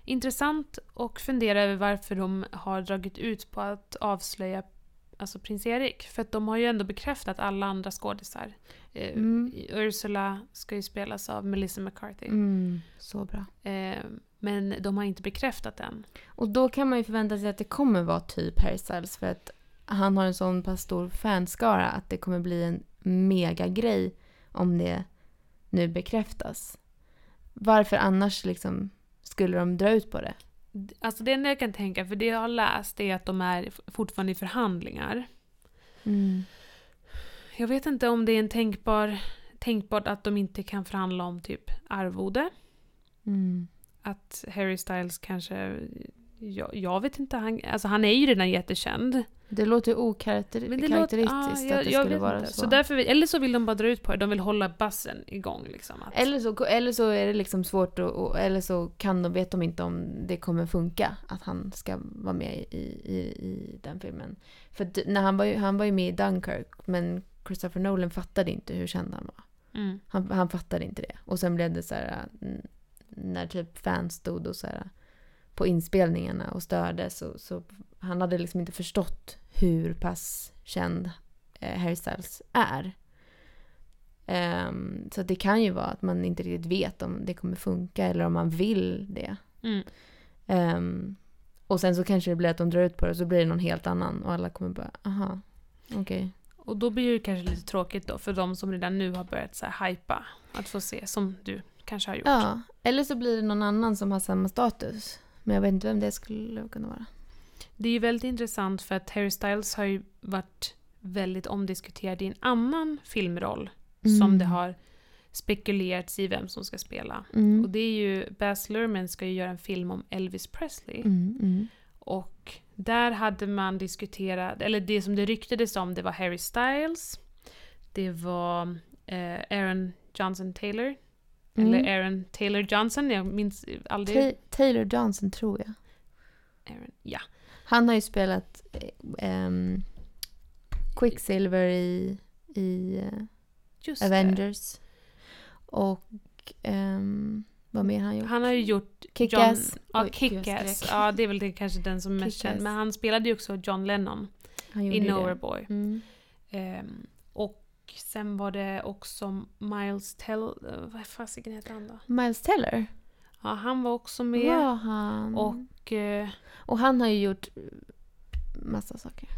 intressant att fundera över varför de har dragit ut på att avslöja alltså prins Erik. För att de har ju ändå bekräftat alla andra skådisar. Eh, Mm. Ursula ska ju spelas av Melissa McCarthy. Mm, så bra. Eh, men de har inte bekräftat den. Och då kan man ju förvänta sig att det kommer vara typ Harry Styles för att han har en sån pass stor fanskara att det kommer bli en mega grej om det nu bekräftas. Varför annars liksom skulle de dra ut på det? Alltså det enda jag kan tänka, för det jag har läst är att de är fortfarande i förhandlingar. Mm. Jag vet inte om det är en tänkbar, tänkbart att de inte kan förhandla om typ arvode. Mm. Att Harry Styles kanske... Jag, jag vet inte, han, alltså han är ju redan jättekänd. Det låter okaraktäristiskt låter, ja, att jag, det skulle vara inte. så. så därför, eller så vill de bara dra ut på det, de vill hålla bassen igång. Liksom, att, eller, så, eller så är det liksom svårt att, eller så kan de, vet de inte om det kommer funka att han ska vara med i, i, i den filmen. För när han var, ju, han var ju med i Dunkirk men Christopher Nolan fattade inte hur känd han var. mm, Han, han fattade inte det. Och sen blev det så här n- när typ fans stod och så här på inspelningarna och störde så, så han hade liksom inte förstått hur pass känd eh, Harry Styles är. Ehm, så det kan ju vara att man inte riktigt vet om det kommer funka eller om man vill det. mm. Ehm, och sen så kanske det blir att de drar ut på det och så blir det någon helt annan och alla kommer bara, aha, okej. Och då blir det kanske lite tråkigt då för de som redan nu har börjat så här hypa att få se, som du kanske har gjort. Ja, eller så blir det någon annan som har samma status. Men jag vet inte vem det skulle kunna vara. Det är ju väldigt intressant för att Harry Styles har ju varit väldigt omdiskuterad i en annan filmroll som Mm. det har spekulerats i vem som ska spela. Mm. Och det är ju, Baz Luhrmann ska ju göra en film om Elvis Presley. Mm, mm. Och där hade man diskuterat, eller det som det ryktades om, det var Harry Styles, det var eh, Aaron Johnson Taylor, Mm. eller Aaron Taylor Johnson, jag minns aldrig. Ta- Taylor Johnson tror jag. Aaron, ja. Han har ju spelat ehm, Quicksilver i, i eh, Just det. Avengers. Och ehm, vad mer har han gjort? Han har ju gjort Kick-Ass. Ja, Kick-Ass. skrek. Ja, det är väl det, kanske den som är mest känd. Men han spelade ju också John Lennon i ju det. Nowhereboy. Mm. Ehm, och sen var det också Miles Tell... eh, Vad fasiken heter han då? Miles Teller. Ja, han var också med. Var han? Och eh, och han har ju gjort eh, massa saker.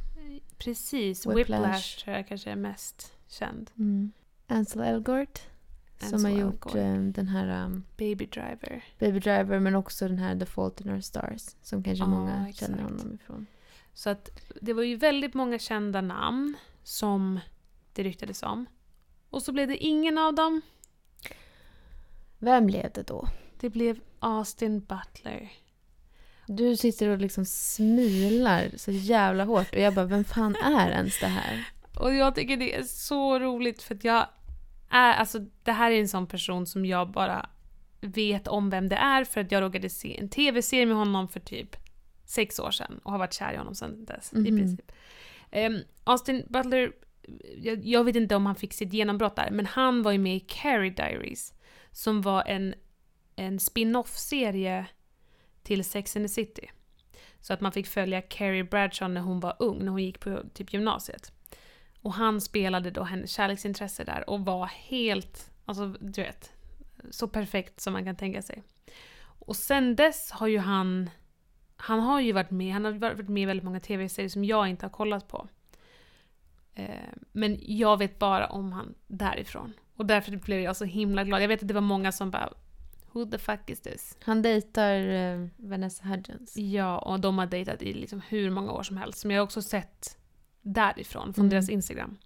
precis, Whiplash. Whiplash. tror jag kanske är mest känd. Mm. Ansel Elgort Som så har gjort going. eh, den här um, Baby Driver. Baby Driver men också den här The Fault in Our Stars. Som kanske Ja, många exakt. känner honom ifrån. Så att det var ju väldigt många kända namn som det ryktades om. Och så blev det ingen av dem. Vem blev det då? Det blev Austin Butler. Du sitter och liksom smilar så jävla hårt och jag bara, vem fan är ens det här? Och jag tycker det är så roligt för att jag är, alltså det här är en sån person som jag bara vet om vem det är för att jag råkade se en tv-serie med honom för typ sex år sedan och har varit kär i honom sedan dess i Mhm. princip. Ehm, Austin Butler, jag, jag vet inte om han fick sitt genombrott där, men han var ju med i Carrie Diaries som var en, en spin-off-serie till Sex and the City. Så att man fick följa Carrie Bradshaw när hon var ung, när hon gick på typ gymnasiet. Och han spelade då hennes kärleksintresse där och var helt, alltså du vet, så perfekt som man kan tänka sig. Och sen dess har ju han, han har ju varit med, han har varit med i väldigt många tv-serier som jag inte har kollat på. Eh, men jag vet bara om han därifrån. Och därför blev jag så himla glad. Jag vet att det var många som bara Who the fuck is this? Han dejtar eh, Vanessa Hudgens. Ja, och de har dejtat i liksom hur många år som helst. Men jag har också sett därifrån, från Mm. deras Instagram.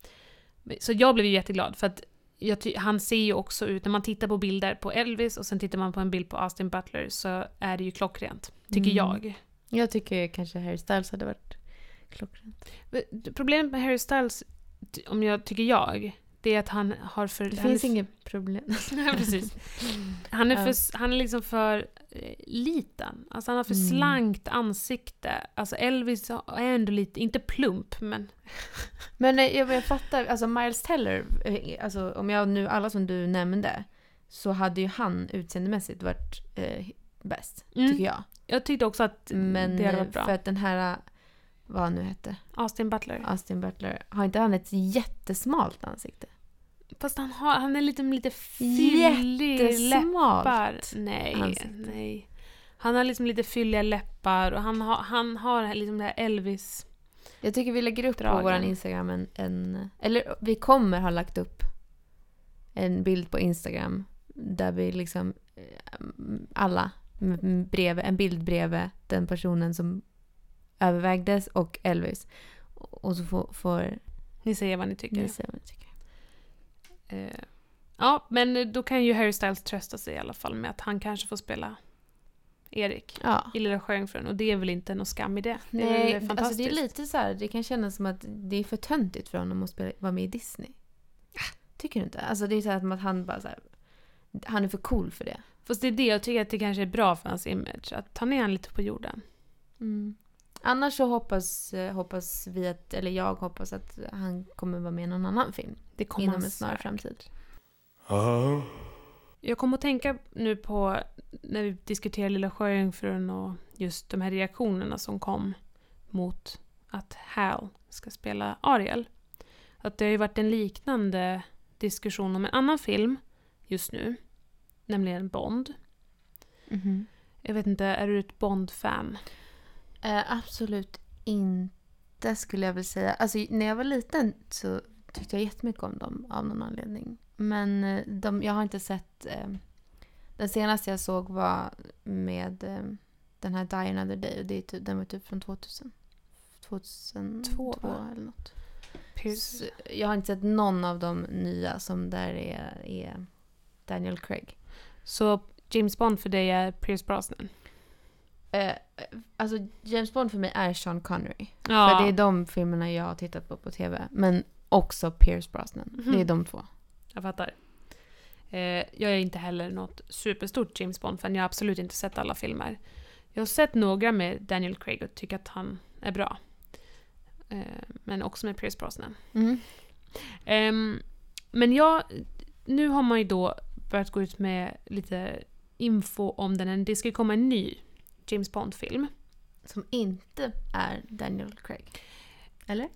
Så jag blev ju jätteglad för att han ser ju också ut, när man tittar på bilder på Elvis och sen tittar man på en bild på Austin Butler så är det ju klockrent, tycker Mm. jag. Jag tycker kanske Harry Styles hade varit klockrent. Problemet med Harry Styles, om jag tycker jag, det är att han har för... Det finns inget problem. Nej, precis. Han är, för, han är liksom för eh, liten. Alltså han har för Mm. slankt ansikte. Alltså Elvis är ändå lite, inte plump, men... Men eh, jag, jag fattar, alltså Miles Teller, eh, alltså om jag nu, alla som du nämnde, så hade ju han utseendemässigt varit eh, bäst, Mm. tycker jag. Jag tyckte också att Men det hade varit bra. för att den här, vad han nu hette, Austin Butler. Austin Butler, har inte han ett jättesmalt ansikte? Fast han, har, han är lite, lite fyllig läppar. Nej, ansikte. nej. Han har liksom lite fylliga läppar och han har, han har liksom det här Elvis... Jag tycker vi lägger upp Dragen. på vår Instagram en, en... Eller vi kommer ha lagt upp en bild på Instagram där vi liksom eh, alla bredvid, en bild bredvid den personen som övervägdes och Elvis. Och så får, får Ni säger vad ni tycker. ni säga vad ni tycker. Eh, ja, men då kan ju Harry Styles trösta sig i alla fall med att han kanske får spela Erik Ja. i Lilla Sjöjungfrun och det är väl inte någon skam i det. Det är Nej, alltså fantastiskt. det är lite så här, det kan kännas som att det är för töntigt för honom att spela, vara med i Disney. Tycker du inte? Alltså det är så här att han bara så här, han är för cool för det. Fast det är det jag tycker att det kanske är bra för hans image, att ta ner han lite på jorden. Mm. Annars så hoppas, eh, hoppas vi att, eller jag hoppas att han kommer vara med i någon annan film Det kommer inom en snar säkert. framtid. Jag kom att tänka nu på när vi diskuterade Lilla Sjöjungfrun och just de här reaktionerna som kom mot att Hal ska spela Ariel. Att det har ju varit en liknande diskussion om en annan film just nu, nämligen Bond. Jag vet inte, är du ett Bond-fan? Eh, absolut inte skulle jag väl säga. Alltså när jag var liten så tyckte jag jättemycket om dem av någon anledning. Men eh, de, jag har inte sett... Eh, den senaste jag såg var med eh, den här Die Another Day och det är typ, den var typ från 2000. 2002 Två, eller något. Så jag har inte sett någon av de nya som där är, är Daniel Craig. Så James Bond för dig är Pierce Brosnan? Eh, alltså James Bond för mig är Sean Connery. Ja, För det är de filmerna jag har tittat på på tv. Men också Pierce Brosnan. Mhm. Det är de två. jag fattar. Eh, jag är inte heller något superstort James Bond-fan. Jag har absolut inte sett alla filmer. Jag har sett några med Daniel Craig och tycker att han är bra. Eh, men också med Pierce Brosnan. Mm. Ehm, men jag, nu har man ju då börjat gå ut med lite info om den. Det ska ju komma en ny James Bond-film. Som inte är Daniel Craig. Eller?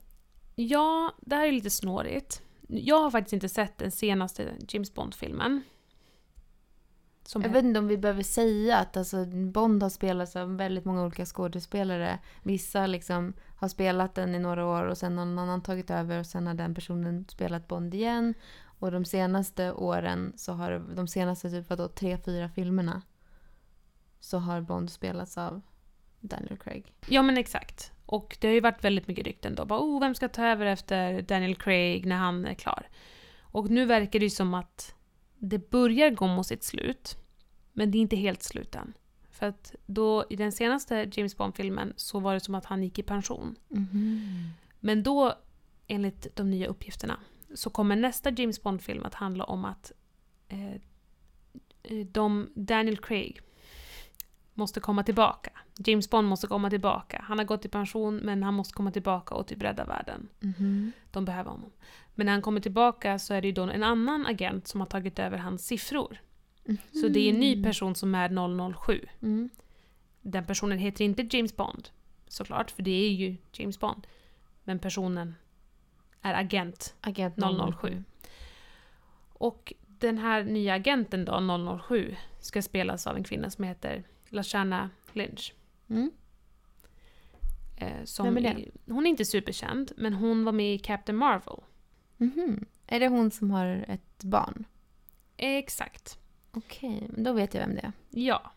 Ja, det här är lite snårigt. Jag har faktiskt inte sett den senaste James Bond-filmen. Som Jag vet inte om vi behöver säga att alltså, Bond har spelats av väldigt många olika skådespelare. Vissa liksom har spelat den i några år och sen har någon annan tagit över och sen har den personen spelat Bond igen. Och de senaste åren så har de senaste typ vadå, tre, fyra filmerna så har Bond spelats av Daniel Craig. Ja men exakt. Och det har ju varit väldigt mycket rykten då. Bara, oh, vem ska ta över efter Daniel Craig när han är klar? Och nu verkar det ju som att det börjar gå mot sitt slut. Men det är inte helt slut än. För att då i den senaste James Bond-filmen så var det som att han gick i pension. Men då, enligt de nya uppgifterna, så kommer nästa James Bond-film att handla om att eh, eh, de, Daniel Craig måste komma tillbaka. James Bond måste komma tillbaka. Han har gått i pension men han måste komma tillbaka och typ rädda världen. Mhm. De behöver honom. Men när han kommer tillbaka så är det ju då en annan agent som har tagit över hans siffror. Så det är en ny person som är 007. Mm. Den personen heter inte James Bond, såklart, för det är ju James Bond. Men personen är agent Agent 007. Och den här nya agenten då, 007, ska spelas av en kvinna som heter Lashana Lynch. Mm. Eh, som Vem är det? hon är inte superkänd, men hon var med i Captain Marvel. Mhm. Är det hon som har ett barn? Exakt. Okej, men då vet jag vem det är. Ja.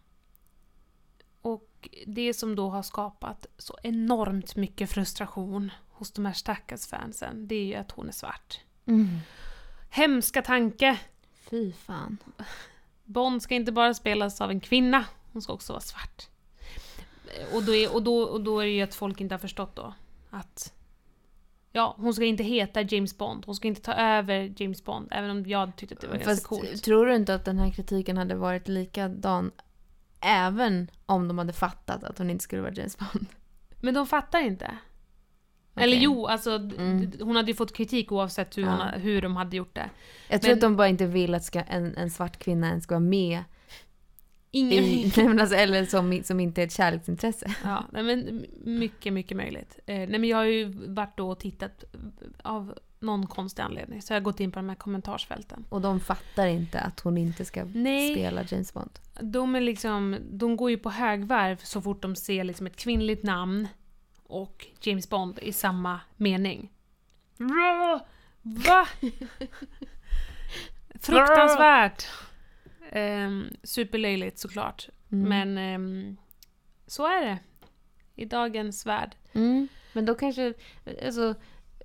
Och det som då har skapat så enormt mycket frustration hos de här stackars fansen, det är ju att hon är svart. Hemska tanke! Fy fan. Bond ska inte bara spelas av en kvinna, hon ska också vara svart. Och då är, och då, och då är det ju att folk inte har förstått då att Ja, hon ska inte heta James Bond, hon ska inte ta över James Bond, även om jag tyckte att det var ganska Fast coolt. tror du inte att den här kritiken hade varit likadan även om de hade fattat att hon inte skulle vara James Bond? Men de fattar inte. Okej. Eller jo, alltså Mm. hon hade ju fått kritik oavsett hur, Ja. hon, hur de hade gjort det. Jag tror Men- att de bara inte vill att ska, en, en svart kvinna ens ska vara med Ingen... i, nej, men alltså, eller som, som inte är ett kärleksintresse. Ja, nej, men mycket, mycket möjligt. Eh, nej, men jag har ju varit då och tittat av någon konstig anledning, så jag har gått in på de här kommentarsfälten. Och de fattar inte att hon inte ska Nej. spela James Bond. De, är liksom, de går ju på högvarv så fort de ser liksom ett kvinnligt namn och James Bond i samma mening. Va? Va? Fruktansvärt! Um, superlöjligt såklart. Mm. Men ehm, så är det. I dagens värld. Mm. Men då kanske, alltså,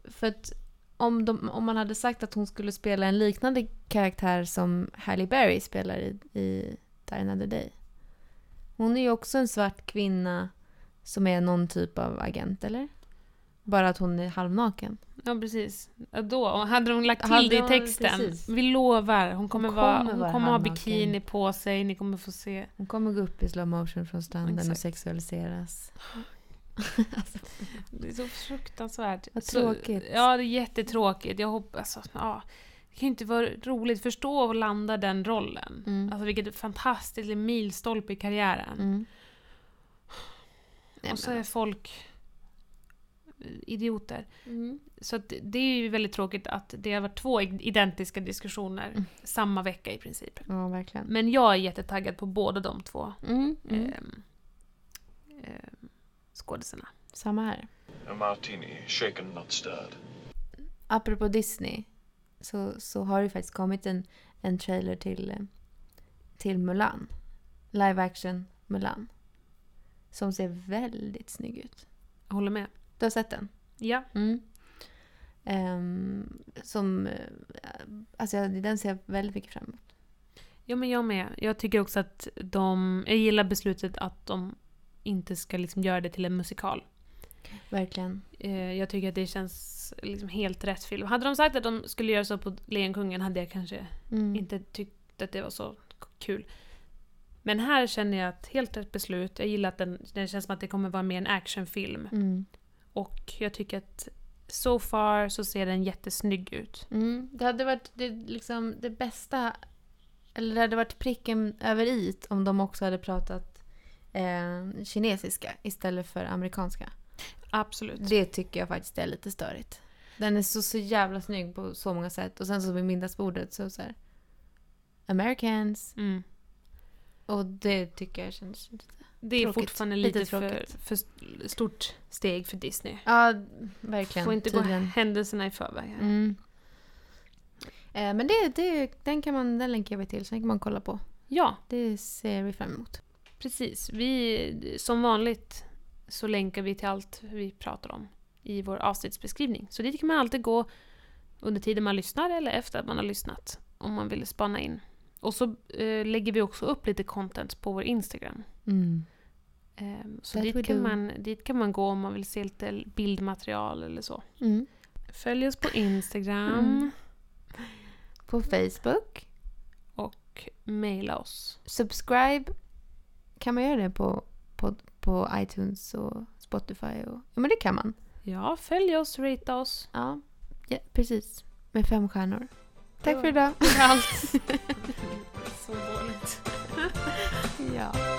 för att om, de, om man hade sagt att hon skulle spela en liknande karaktär som Halle Berry spelar i, i Die Another Day. Hon är ju också en svart kvinna som är någon typ av agent, eller? Bara att hon är halvnaken. Ja, precis. Då, och hade de lagt till Hade det i texten. precis. Vi lovar, hon kommer, vara, kommer hon vara kommer ha bikini på sig, ni kommer få se. Hon kommer gå upp i slow motion från stranden och Exakt. sexualiseras. Det är så fruktansvärt. Vad så, tråkigt. Ja, det är jättetråkigt. Jag hoppas... Alltså, ja, det kan ju inte vara roligt. Förstå och landa den rollen. Mm. Alltså vilket fantastiskt milstolpe i karriären. Mm. Och så är folk idioter. Mm. Så att det- är ju väldigt tråkigt att det har varit två identiska diskussioner Mm. samma vecka i princip. Ja, verkligen. Men jag är jättetaggad på båda de två Mm. Mm. ehm, ehm, skådisarna. Samma här. A martini, shaken not stirred. Apropå Disney så, så har det faktiskt kommit en, en trailer till, eh, till Mulan. Live action Mulan. Som ser väldigt snygg ut. Jag håller med. Du har sett den? Ja. Mm. Ehm, som... eh, Alltså den ser jag väldigt mycket fram emot. ja, men jag med. Jag tycker också att de... Jag gillar beslutet att de inte ska liksom göra det till en musikal. Verkligen. Eh, jag tycker att det känns liksom helt rätt film. Hade de sagt att de skulle göra så på Lejonkungen hade jag kanske Mm. inte tyckt att det var så kul. Men här känner jag att helt rätt beslut. Jag gillar att den, den känns som att det kommer vara mer en actionfilm. Mm. Och jag tycker att so far så ser den jättesnygg ut. Mm. Det hade varit det, liksom, det bästa, eller det hade varit pricken över i om de också hade pratat eh, kinesiska istället för amerikanska. Absolut. Det tycker jag faktiskt är lite störigt. Den är så, så jävla snygg på så många sätt. Och sen så vid middagsbordet så, så här, Americans. Mm. Och det tycker jag känns lite... Det är Tråkigt. fortfarande Lite lite, för, tråkigt. för stort steg för Disney. Ja, verkligen. Får inte tydligen. gå händelserna i förväg. Mm. Eh, men det, det, den, kan man, den länkar vi till, så den kan man kolla på. Ja, Det ser vi fram emot. precis. Vi, som vanligt så länkar vi till allt vi pratar om i vår avsnittsbeskrivning. Så dit kan man alltid gå under tiden man lyssnar eller efter att man har lyssnat om man vill spana in. Och så eh, lägger vi också upp lite content på vår Instagram. Mm. Ehm, så dit kan, do. man, dit kan man gå om man vill se lite bildmaterial eller så. Mm. Följ oss på Instagram Mm. På Facebook. och mejla oss. Subscribe. Kan man göra det på, på, på iTunes och Spotify? Och, ja, men det kan man. Ja, följ oss, rate oss. Ja, ja precis. Med fem stjärnor. Tack för idag. Allt. Så dåligt. ja.